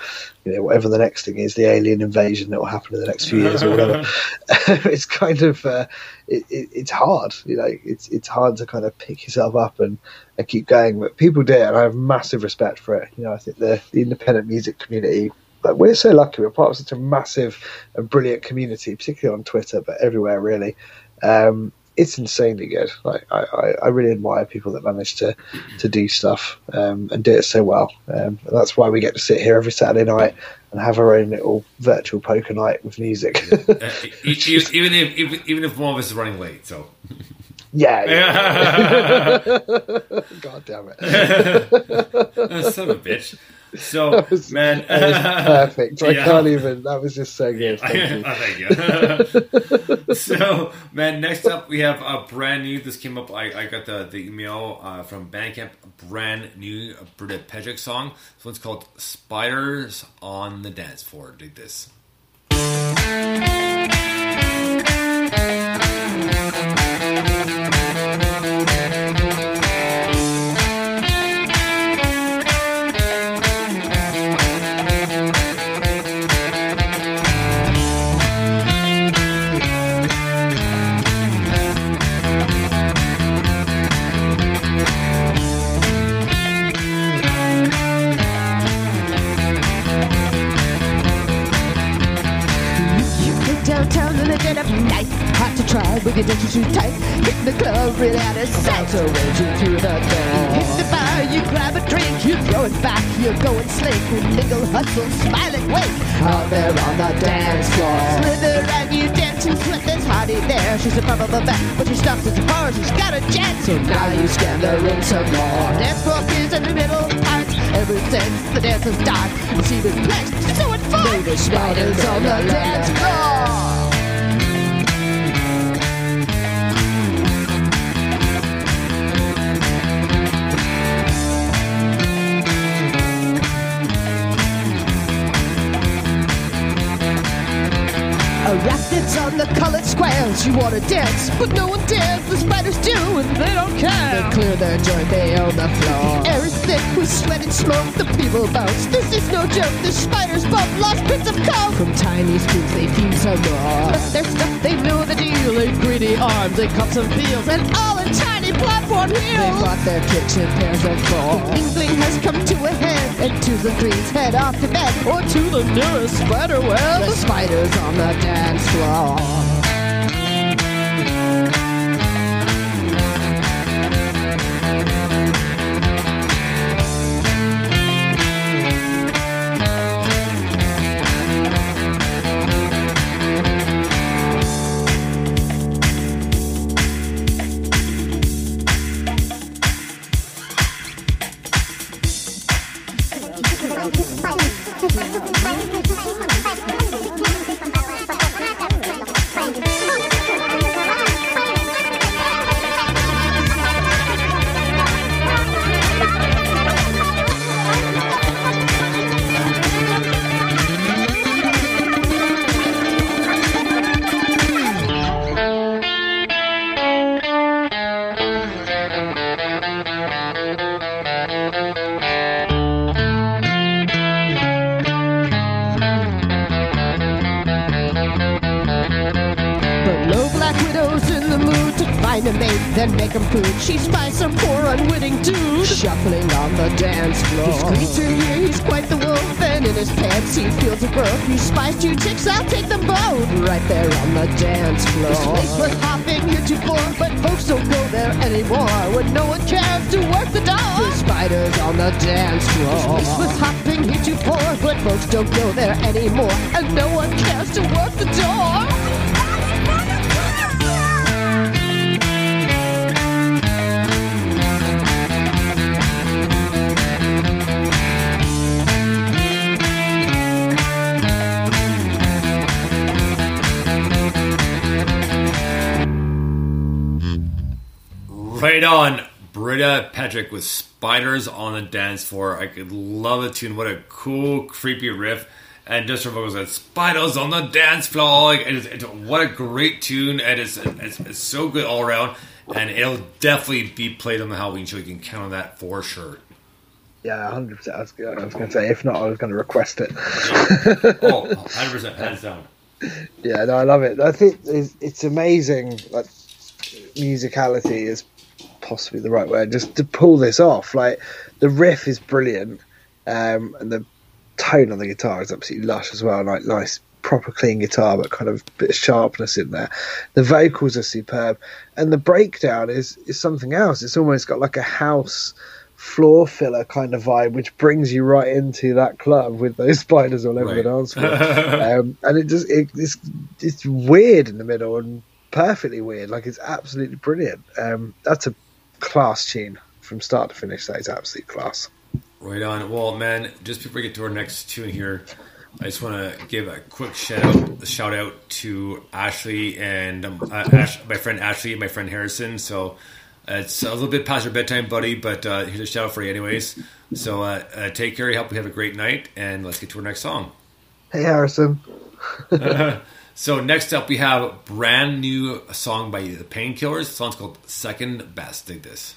you know whatever the next thing is, the alien invasion that will happen in the next few years or whatever, it's kind of uh, it, it, it's hard. You know, it's it's hard to kind of pick yourself up and, and keep going. But people do it, and I have massive respect for it. You know, I think the the independent music community. Like we're so lucky. We're part of such a massive and brilliant community, particularly on Twitter, but everywhere really. Um, it's insanely good. Like I, I, I really admire people that manage to to do stuff um, and do it so well. Um, and that's why we get to sit here every Saturday night and have our own little virtual poker night with music. Uh, even if even, even if one of us is running late, so yeah, yeah. God damn it. son of a bitch. So man, That was perfect. I Yeah. can't even. That was just so good. Thank you. Thank you. so, man, next up we have a brand new. This came up. I, I got the, the email uh, from Bandcamp. Brand new Britta Pedrick song. This one's called "Spiders on the Dance Floor." Dig this. Back, but she stops as far as she's got a jet. So now you scan the room some more. Dance floor is in the middle part. Ever since the dance has started, she was blessed, so it fun. The spiders on the dance floor. On the colored squares. You wanna dance, but no one dares. The spiders do, and they don't care. They clear their joint, they own the floor. Air is thick with sweat and smoke. The people bounce. This is no joke. The spiders bump lost bits of coke. From tiny spoons, they feed some more. But their stuff, they know the deal. They greedy arms, they cups and peels, and all in tiny platform heels. They bought their kitchen pairs of four. The mingling has come to a head, and twos and threes head off to bed or to the nearest spider web. The spiders on the dance floor. Mate, then make 'em food. She spies some poor unwitting dude shuffling on the dance floor. Creature here, he's quite the wolf, and in his pants he feels a growth. You spies two chicks, I'll take them both. Right there on the dance floor. This place was hopping heretofore, but folks don't go there anymore. When no one cares to work the door. The spiders on the dance floor. This place was hopping heretofore, but folks don't go there anymore. And no one cares to work the door. Right on. Britta Patrick with Spiders on the Dance Floor. I could love the tune. What a cool, creepy riff. And just her vocals said, Spiders on the Dance Floor. Like, it is, it's, what a great tune. And it's, it's, it's so good all around. And it'll definitely be played on the Halloween show. You can count on that for sure. Yeah, hundred percent. I was, I was going to say, if not, I was going to request it. Oh, 100% hands down. Yeah, no, I love it. I think it's, it's amazing. Like musicality is possibly the right word. Just to pull this off, like the riff is brilliant, um, and the tone on the guitar is absolutely lush as well. Like nice, proper clean guitar, but kind of bit of sharpness in there. The vocals are superb, and the breakdown is is something else. It's almost got like a house floor filler kind of vibe, which brings you right into that club with those spiders all over the Right. dance floor. um, and it just it, it's it's weird in the middle and perfectly weird. Like it's absolutely brilliant. Um, that's a class tune from start to finish. That is absolute class. Right on. Well, man, just before we get to our next tune here, I just want to give a quick shout out, shout out to Ashley and um, uh, Ash, my friend Ashley and my friend Harrison. So uh, it's a little bit past your bedtime, buddy, but uh, here's a shout out for you, anyways. So uh, uh, take care. Hope you have a great night, and let's get to our next song. Hey Harrison. So next up, we have brand new song by the Painkillers. The song's called Second Best. Dig this.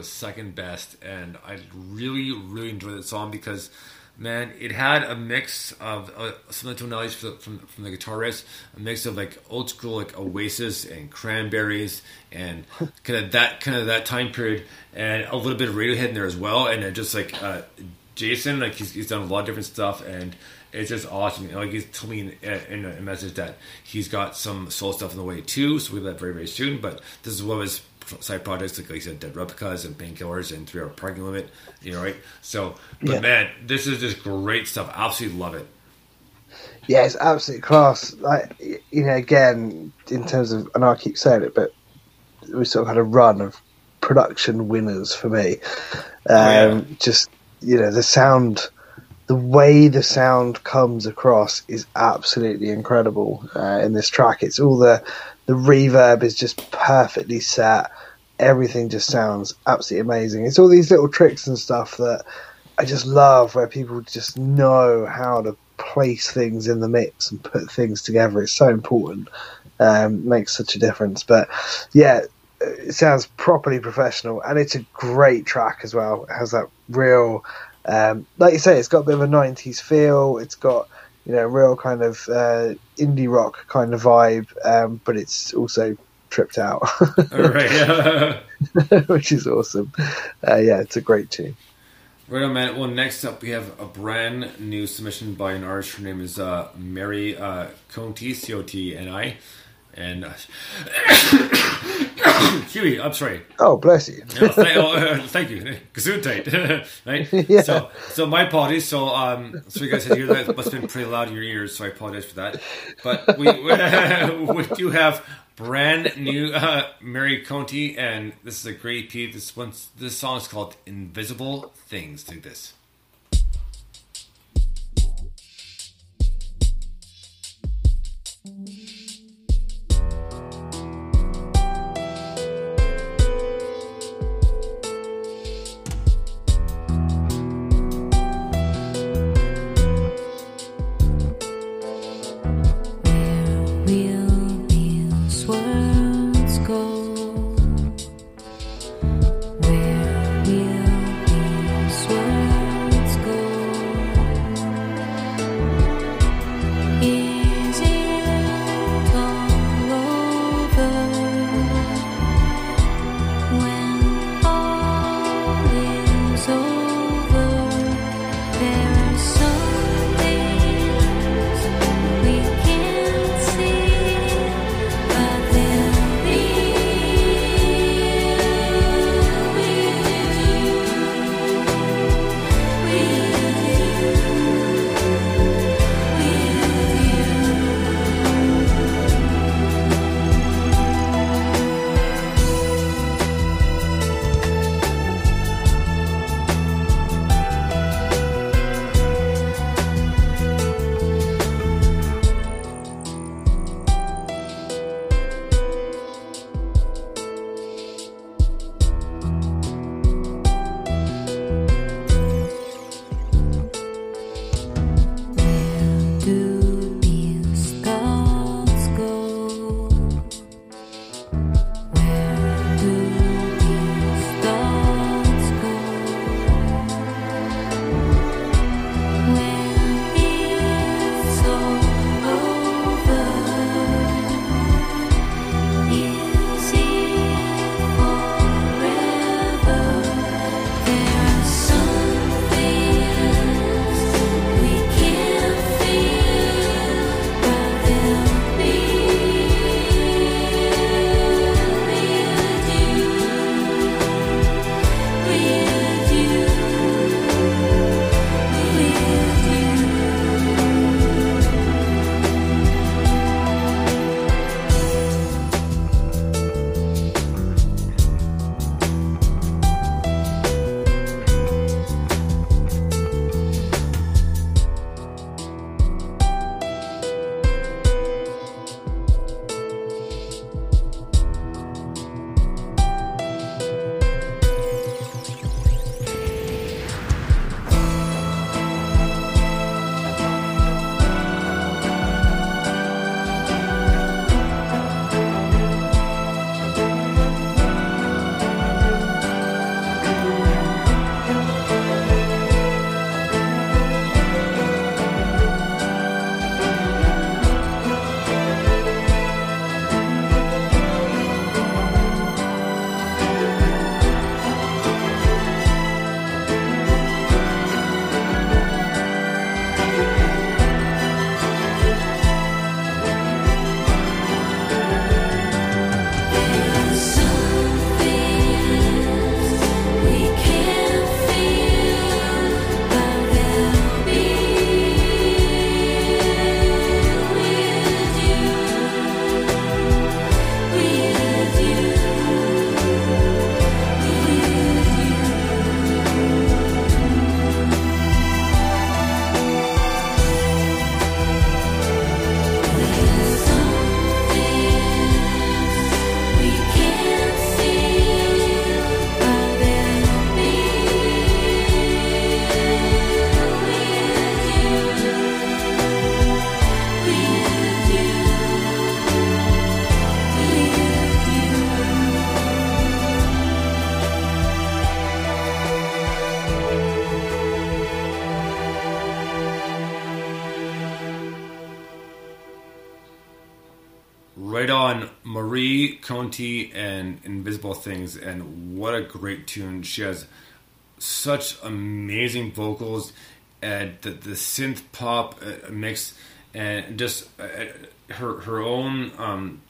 Was second best, and I really, really enjoyed that song because, man, it had a mix of uh, some of the tonalities from, from, from the guitarist, a mix of like old school like Oasis and Cranberries, and kind of that kind of that time period, and a little bit of Radiohead in there as well, and then just like uh, Jason, like he's, he's done a lot of different stuff, and it's just awesome. Like he's told me in, in a message that he's got some soul stuff in the way too, so we'll have that very very soon. But this is what his side projects, like, he said, Dead Replicas and Painkillers and Three Hour Parking Limit. You know, right? So, but Yeah. man, this is just great stuff. I absolutely love it. Yeah, it's absolute class. Like you know, again, in terms of, and I keep saying it, but we sort of had a run of production winners for me. Um, yeah. Just you know, the sound, the way the sound comes across is absolutely incredible uh, in this track. It's all the the reverb is just perfectly set. everything just sounds absolutely amazing. It's all these little tricks and stuff that I just love, where people just know how to place things in the mix and put things together. It's so important. Um, makes such a difference. But yeah, it sounds properly professional, and it's a great track as well. It has that real, um, like you say, it's got a bit of a '90s feel. It's got you know real kind of uh, indie rock kind of vibe, um, but it's also tripped out, right. which is awesome. Uh, yeah, it's a great tune. Right on, man. Well, next up, we have a brand new submission by an artist. Her name is uh, Mary uh, Conti, C O T N I. And. Uh, Huey, I'm sorry. Oh, bless you. Oh, th- oh, uh, thank you. Gesundheit. right? Yeah. So, so my apologies. So, um, so you guys had to hear that. It must have been pretty loud in your ears, so I apologize for that. But we, we do have brand new uh, Mary Conti, and this is a great EP. This one's, this song is called Invisible Things. Do this. Will right on Marie Conti and Invisible Things, and what a great tune. She has such amazing vocals and the, the synth pop uh, mix and just uh, uh, her her own um,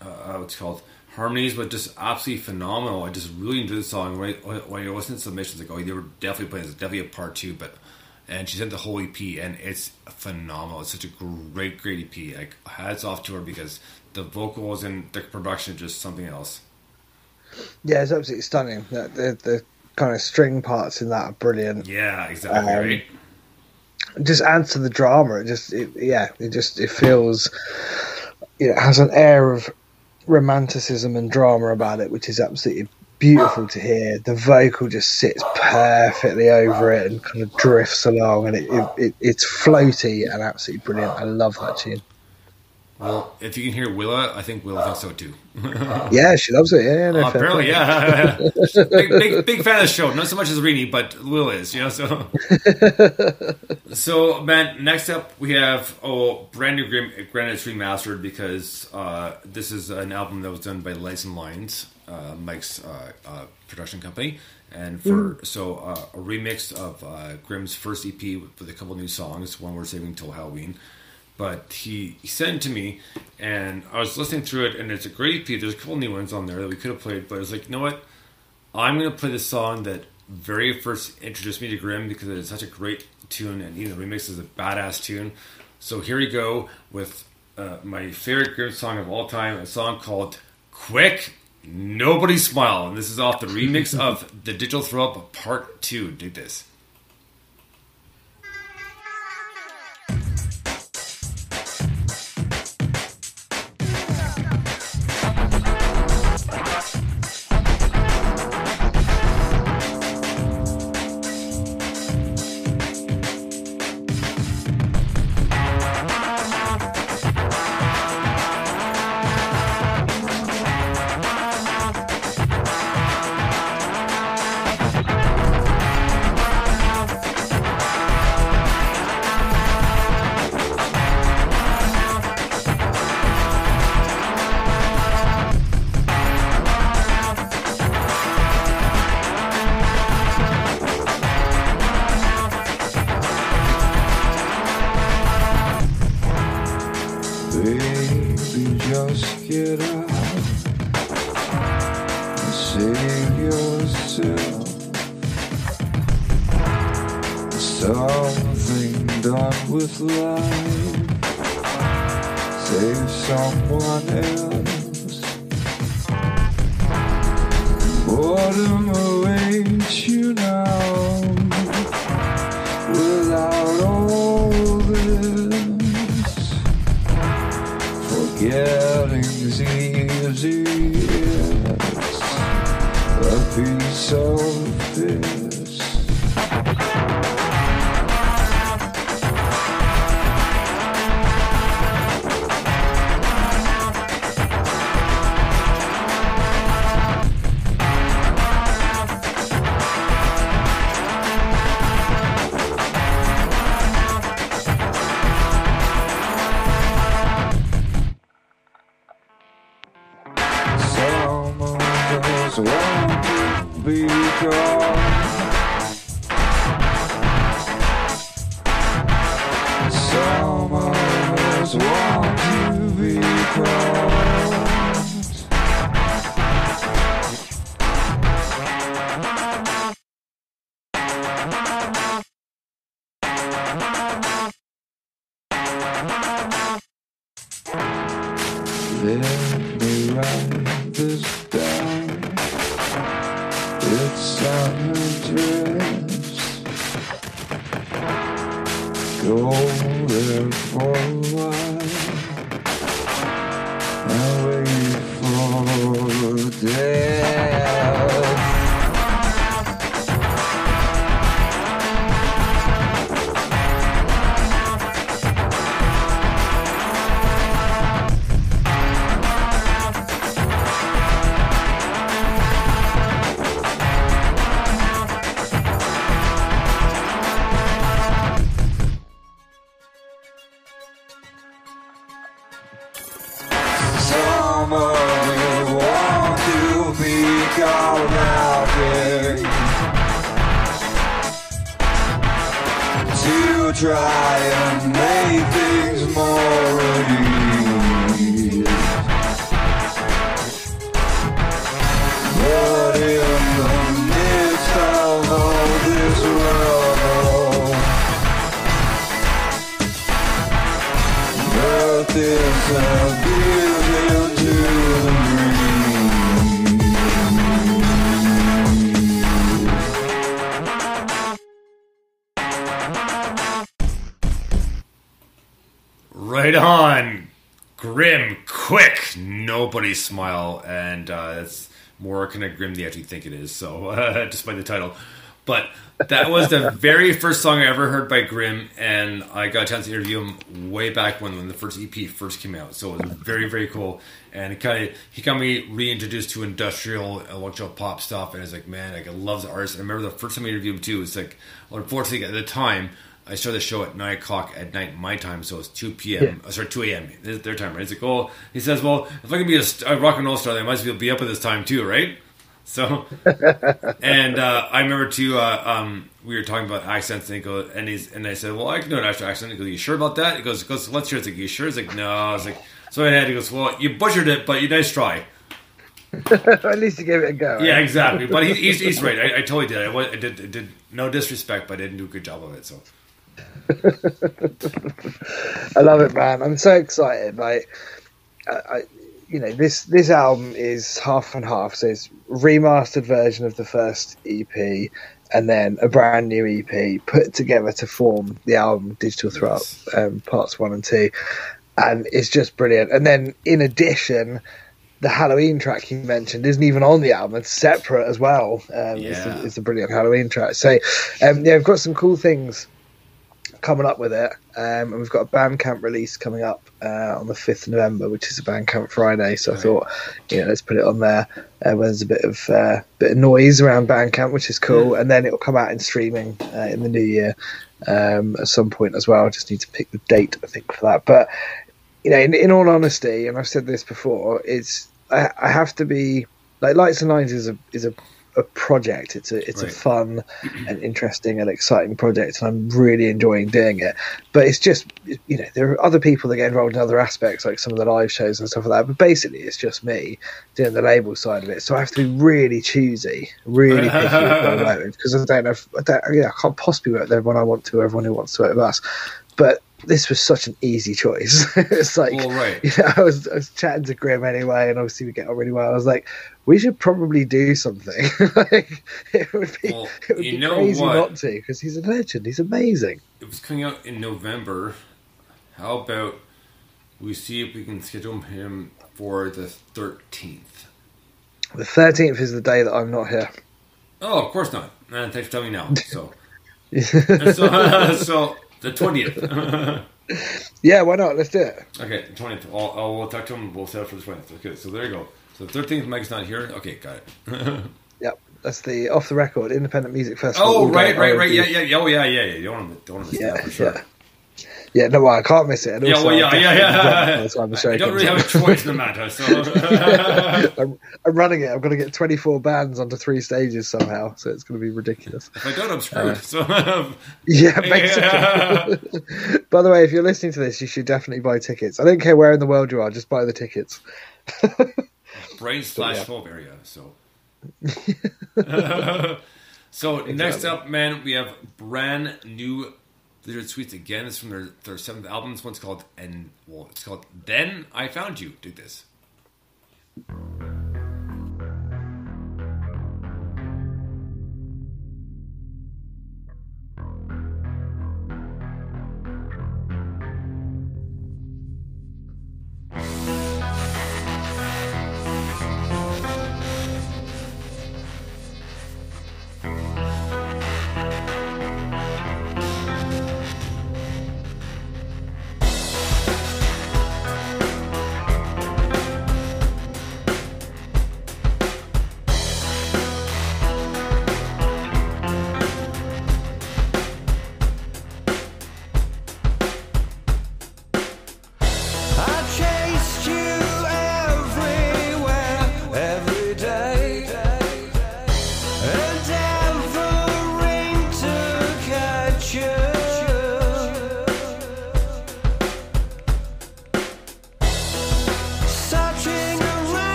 uh, what's called harmonies, but just absolutely phenomenal. I just really enjoyed the song. When I, when I listened to submissions, like oh, they were definitely playing this, definitely a part two, but. And she sent the whole EP, and it's phenomenal. It's such a great, great EP. Like hats off to her because the vocals and the production is just something else. Yeah, it's absolutely stunning. The, the, the kind of string parts in that are brilliant. Yeah, exactly. Um, right. Just adds to the drama. It just, it, yeah, it just it feels, you know, it has an air of romanticism and drama about it, which is absolutely beautiful to hear. The vocal just sits perfectly over it and kind of drifts along, and it, it, it it's floaty and absolutely brilliant. I love that tune. Well, if you can hear Willa, I think Willa thinks so too. Yeah, she loves it. Yeah, no, Uh, apparently, yeah. big, big, big fan of the show. Not so much as Rini, but Will is, you know. So, so man, next up we have oh, brand new it's remastered because uh, this is an album that was done by Lights and Lines, uh, Mike's uh, uh, production company, and for so uh, a remix of uh, Grimm's first EP with a couple new songs. One we're saving till Halloween but he, he sent it to me and I was listening through it and it's a great EP. There's a couple new ones on there that we could have played, but I was like, you know what? I'm gonna play the song that very first introduced me to Grimm because it is such a great tune and even the remix is a badass tune. So here we go with uh, my favorite Grimm song of all time, a song called Quick Nobody Smile. And this is off the remix of the Digital Throw Up Part 2. Dig this. Forgetting's easy, a piece of this. Kind of grim you actually think it is. So, uh, despite the title, but that was the very first song I ever heard by Grim, and I got a chance to interview him way back when when the first EP first came out. So it was very very cool, and it kind of he got me reintroduced to industrial electro pop stuff, and I was like, man, like I love the artist. I remember the first time I interviewed him too. It's like, unfortunately at the time. I started the show at nine o'clock at night, my time, so it's two p.m. uh, sorry, two a.m. Their their time, right? It's like, oh, he says, well, if I can be a, a rock and roll star, then I might as well be up at this time too, right? So, and uh, I remember too. Uh, um, we were talking about accents, and he goes, and he's, and I said, well, I can do an actual accent. He goes, you sure about that? He goes, goes, let's hear. it. It's like, you sure? It's like, no. I was like, so I had. He goes, well, you butchered it, but you nice try. At least you gave it a go. Yeah, right? exactly. But he, he's, he's right. I, I totally did. I, I did. I did no disrespect, but I didn't do a good job of it. So. I love it, man. I'm so excited. Like, I, I, you know, this this album is half and half. So it's remastered version of the first EP, and then a brand new EP put together to form the album Digital Throw Up, um, parts one and two, and it's just brilliant. And then in addition. The Halloween track you mentioned isn't even on the album; it's separate as well. Um, it's, Yeah. a, it's a brilliant Halloween track. So, um, yeah, we've got some cool things coming up with it. Um, and we've got a Bandcamp release coming up uh, on the 5th of November, which is a Bandcamp Friday. So I thought, you know, let's put it on there uh, there's a bit of uh, bit of noise around Bandcamp, which is cool. And then it'll come out in streaming uh, in the new year um, at some point as well. I just need to pick the date, I think, for that. But, you know, in, in all honesty, and I've said this before, it's I, I have to be like Lights and Lines is a is a a project. It's a it's Right. a fun and interesting and exciting project, and I'm really enjoying doing it. But it's just you know there are other people that get involved in other aspects, like some of the live shows and stuff like that. But basically, it's just me doing the label side of it. So I have to be really choosy, really picky with what I work with, because I don't know. If, I, don't, yeah, I can't possibly work with everyone I want to, everyone who wants to work with us. But this was such an easy choice. it's like Well, right. you know, I was I was chatting to Grim anyway, and obviously we get on really well. I was like, we should probably do something. like, it would be Well, it would be crazy what? not to because he's a legend. He's amazing. it was coming out in November. How about we see if we can schedule him for the 13th? The thirteenth is the day that I'm not here. Oh, of course not. Uh, thanks for telling me now. So, so, so the 20th. yeah, why not? Let's do it. okay, 20th. I'll, I'll we'll talk to him. We'll set up for the 20th. Okay, so there you go. So the 13th, Mike's not here. Okay, got it. Yep, that's the off the record independent music festival. oh, right, right, right. Yeah, yeah, yeah. Oh, yeah, yeah, yeah. You don't want to, don't want to miss yeah, that for sure. yeah. Yeah, no, I can't miss it. And Yeah, also, well, yeah, I'm yeah, yeah. the show I don't really have a choice in the matter, so. I'm, I'm running it. I'm going to get 24 bands onto three stages somehow, so it's going to be ridiculous. if I don't, I'm screwed. Uh, so, Yeah, basically. by the way, if you're listening to this, you should definitely buy tickets. I don't care where in the world you are, just buy the tickets. brain slash yeah. area. So, so next up, man, we have brand new Lizard Sweets again. It's from their their seventh album. This one's called and well, it's called Then I Found You. Dig this.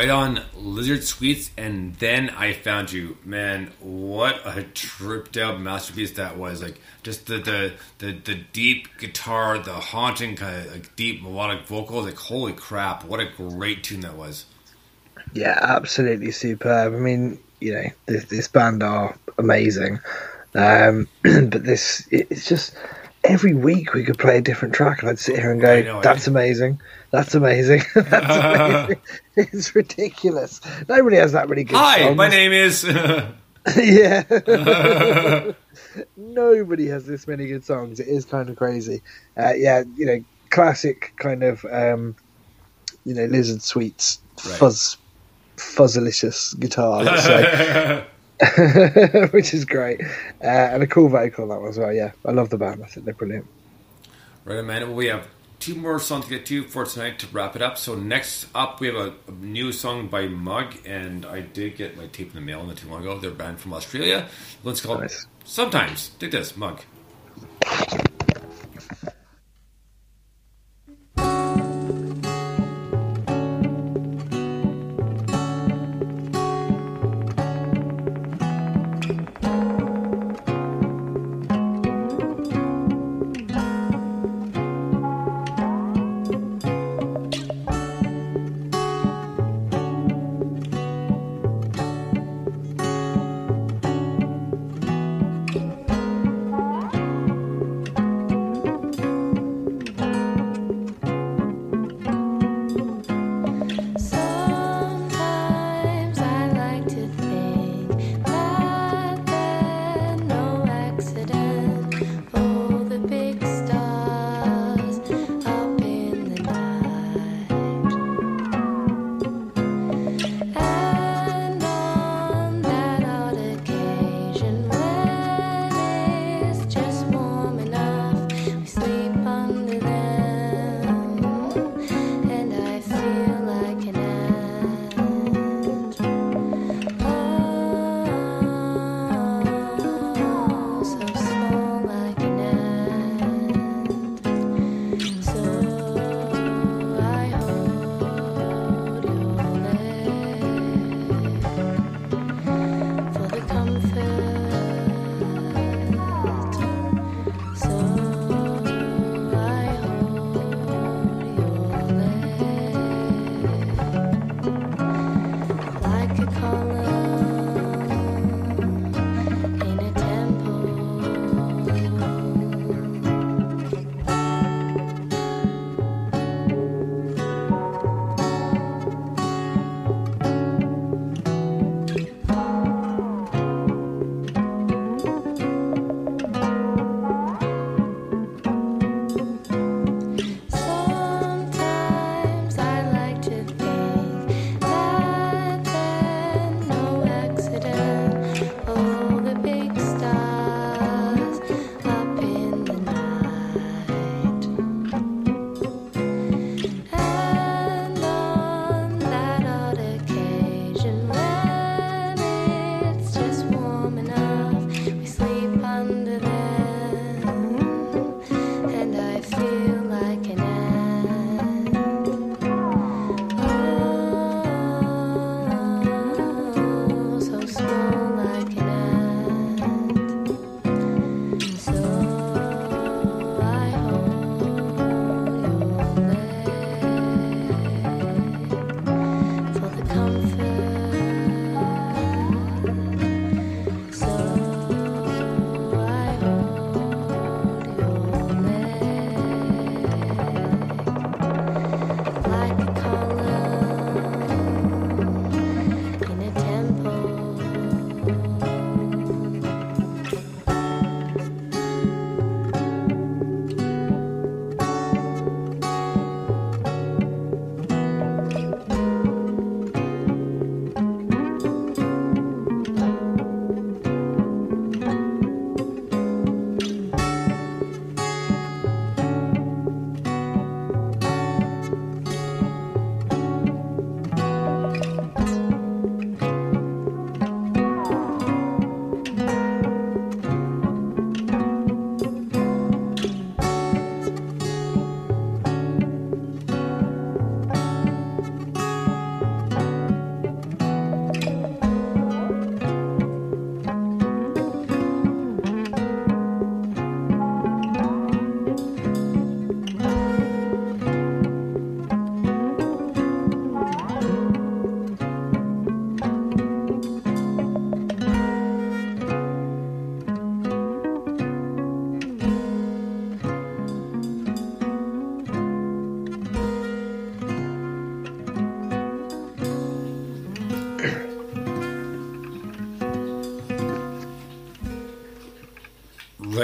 Right on Lizard Sweets, and then I found you. Man, what a tripped out masterpiece that was! Like just the the the, the deep guitar, the haunting kind of like deep melodic vocals. Like holy crap, what a great tune that was! Yeah, absolutely superb. I mean, you know, this, this band are amazing, um, but this it's just every week we could play a different track, and I'd sit here and go, know, "That's eh? amazing, that's amazing, that's amazing." it's ridiculous. Nobody has that many good Hi, songs. my name is. yeah. Nobody has this many good songs. It is kind of crazy. Uh, yeah, you know, classic kind of, um, you know, Lizard Sweets Right. fuzz, fuzzalicious guitar, let's say, which is great. Uh, and a cool vocal on that one as well. Yeah, I love the band. I think they're brilliant. Right, man. Well, we have two more songs to get to for tonight to wrap it up. So next up, we have a, a new song by Mug, and I did get my tape in the mail not too long ago. They're a band from Australia. One's called Nice. Sometimes. Take this, Mug.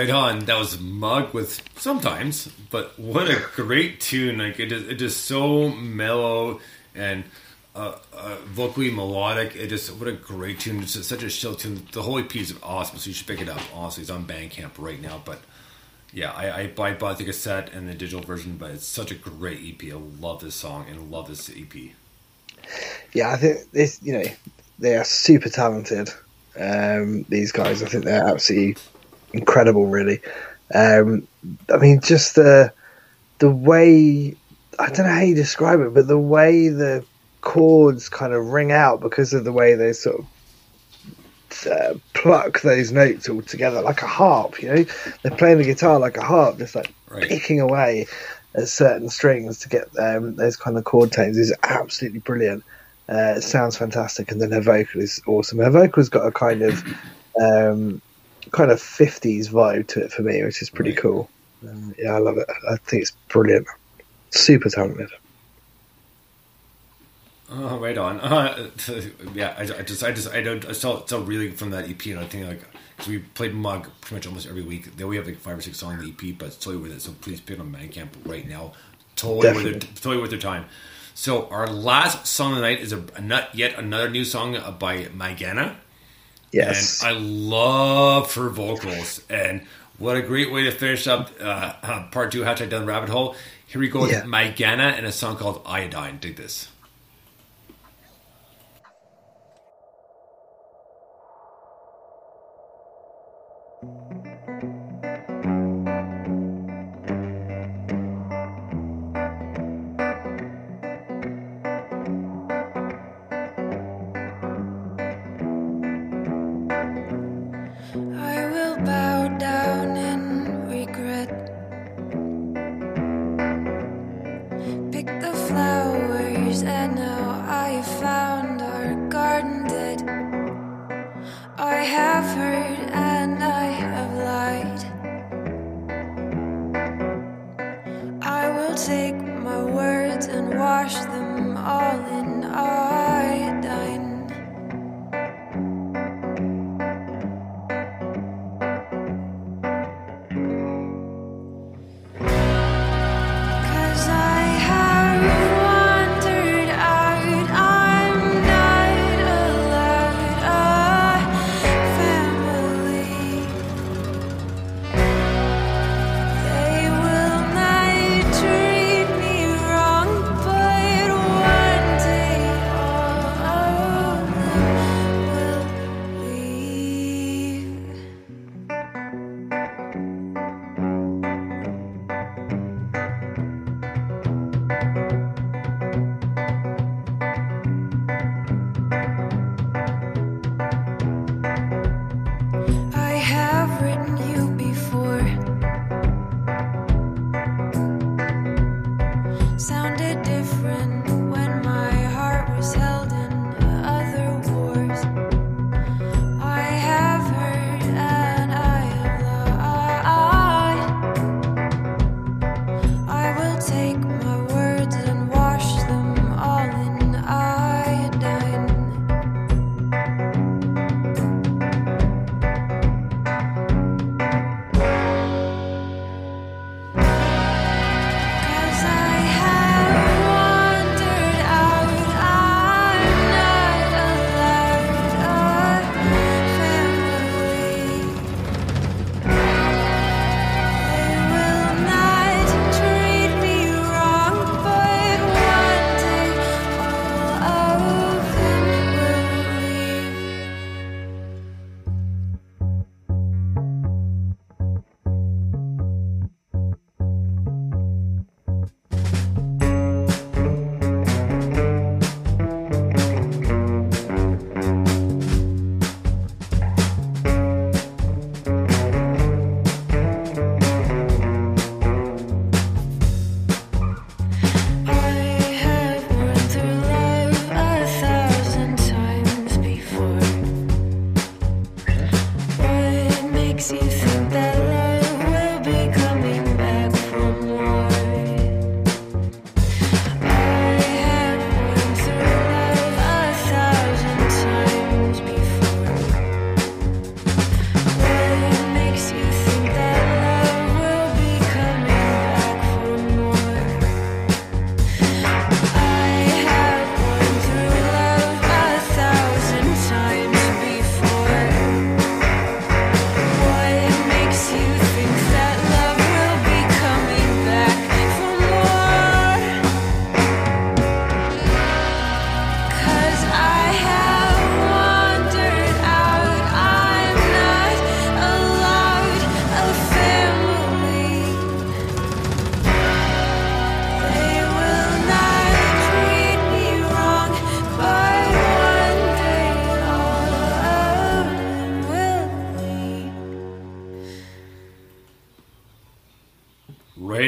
Right on. That was Mug with sometimes, but what a great tune! Like it is, it is so mellow and uh, uh, vocally melodic. It just what a great tune! It's such a chill tune. The whole EP is awesome, so you should pick it up. Honestly, it's on Bandcamp right now. But yeah, I, I, I bought the cassette and the digital version, but it's such a great EP. I love this song and love this EP. Yeah, I think this. You know, they are super talented. Um, these guys, I think they're absolutely incredible. Really, um, I mean, just the the way I don't know how you describe it, but the way the chords kind of ring out because of the way they sort of uh, pluck those notes all together like a harp. You know, they're playing the guitar like a harp, just like Right. picking away at certain strings to get um, those kind of chord tones is absolutely brilliant. Uh, it sounds fantastic, and then her vocal is awesome. Her vocal's got a kind of um, kind of fifties vibe to it for me, which is pretty Right. cool. Um, yeah, I love it. I think it's brilliant. Super talented. Oh, right on. Uh, yeah, I, I just, I just, I don't, I still, still reeling from that EP, and I think like, because we played Mug pretty much almost every week. Then we have like five or six songs on the EP, but it's totally worth it. So please pick on Bandcamp right now. Totally Definitely. it, totally with your time. So our last song of the night is a, a nut, yet another new song uh, by Magana. Yes. And I love her vocals. And what a great way to finish up uh, uh, part two, Hashtag Down Rabbit Hole. Here we go with Yeah. Magana and a song called Iodine. Dig this. wash them all in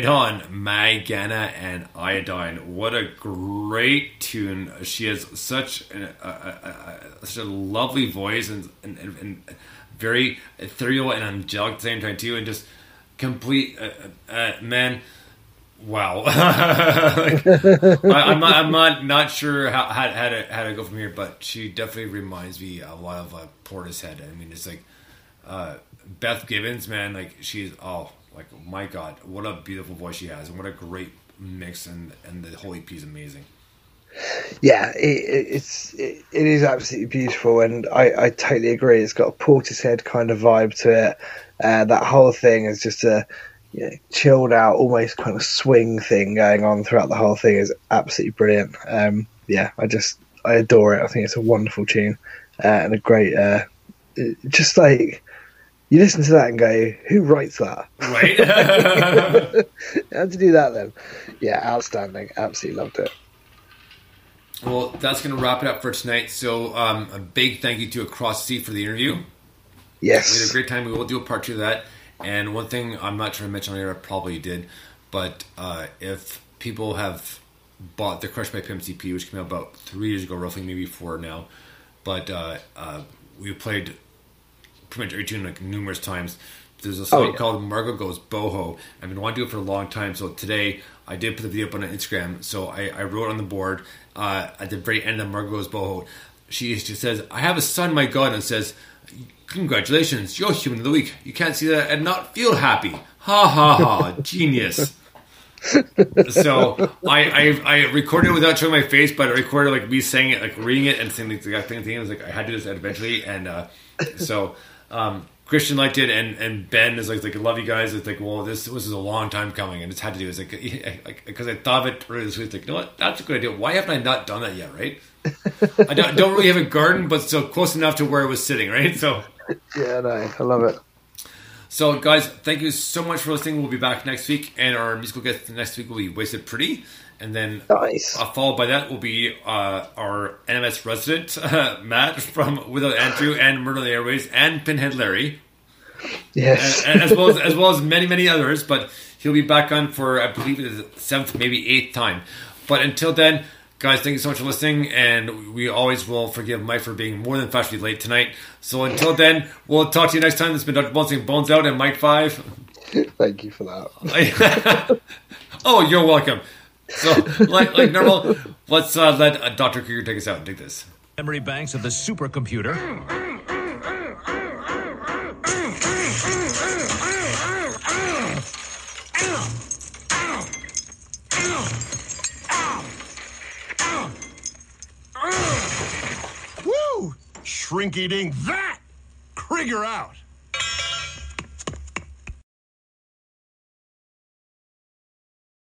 on, Magana and Iodine. What a great tune! She has such a, a, a, such a lovely voice and, and, and, very ethereal and angelic at the same time too, and just complete uh, uh, man. Wow, Like, I, I'm not, I'm not not sure how, how how to how to go from here, but she definitely reminds me a lot of uh, Portishead. I mean, it's like uh, Beth Gibbons, man. Like she's oh, like my God, what a beautiful voice she has, and what a great mix, and and the whole EP is amazing. yeah, it, it, it's it, it is absolutely beautiful, and I, I totally agree. It's got a Portishead kind of vibe to it. Uh, that whole thing is just a you know, chilled out, almost kind of swing thing going on throughout the whole thing. is absolutely brilliant. Um, yeah, I just I adore it. I think it's a wonderful tune uh, and a great. Uh, just like you listen to that and go, "Who writes that? Right? How to do that then?" Yeah, outstanding. Absolutely loved it. well, that's gonna wrap it up for tonight. So, um, a big thank you to Across the Sea for the interview. Yes. We had a great time. We will do a part two of that. And one thing I'm not sure I mentioned earlier, I probably did, but uh, if people have bought the Crush by Pimp CP, which came out about three years ago, roughly, maybe four now, but uh, uh, we played pretty much tune like numerous times. There's a song Oh, yeah. called Margot Goes Boho. I've been wanting to do it for a long time. So today I did put the video up on Instagram. So I, I wrote on the board uh, at the very end of Margot Goes Boho. She, she says, I have a son, my God, and says, Congratulations, you're human of the week. You can't see that and not feel happy. Ha ha ha, genius. so I, I I recorded it without showing my face, but I recorded like me saying it, like reading it and saying the exact same thing. I was like, I had to do this eventually, and uh, so um, Christian liked it, and and Ben is like, like I love you guys. It's like, well, this was a long time coming, and it's had to do. It's like because I thought of it earlier this week. It's like, you know what? That's a good idea. Why haven't I not done that yet? Right? I don't, don't really have a garden, but still close enough to where it was sitting. Right? So. Yeah, no, I love it. So, guys, thank you so much for listening. We'll be back next week, and our musical guest next week will be Wasted Pretty, and then Nice. uh, followed by that will be uh, our NMS resident uh, Matt from Without Andrew and the Airways and Pinhead Larry, Yes. and, and as well as as well as many many others. But he'll be back on for I believe it is the seventh, maybe eighth time. But until then, guys, thank you so much for listening, and we always will forgive Mike for being more than fashionably late tonight. So until then, we'll talk to you next time. This has been Dr. Bouncing Bones Out and Mike Five. Thank you for that. oh, you're welcome. So, like, like normal, let's uh, let uh, Dr. Krieger take us out and take this. memory banks of the supercomputer. Woo! Shrink eating that! Krieger out!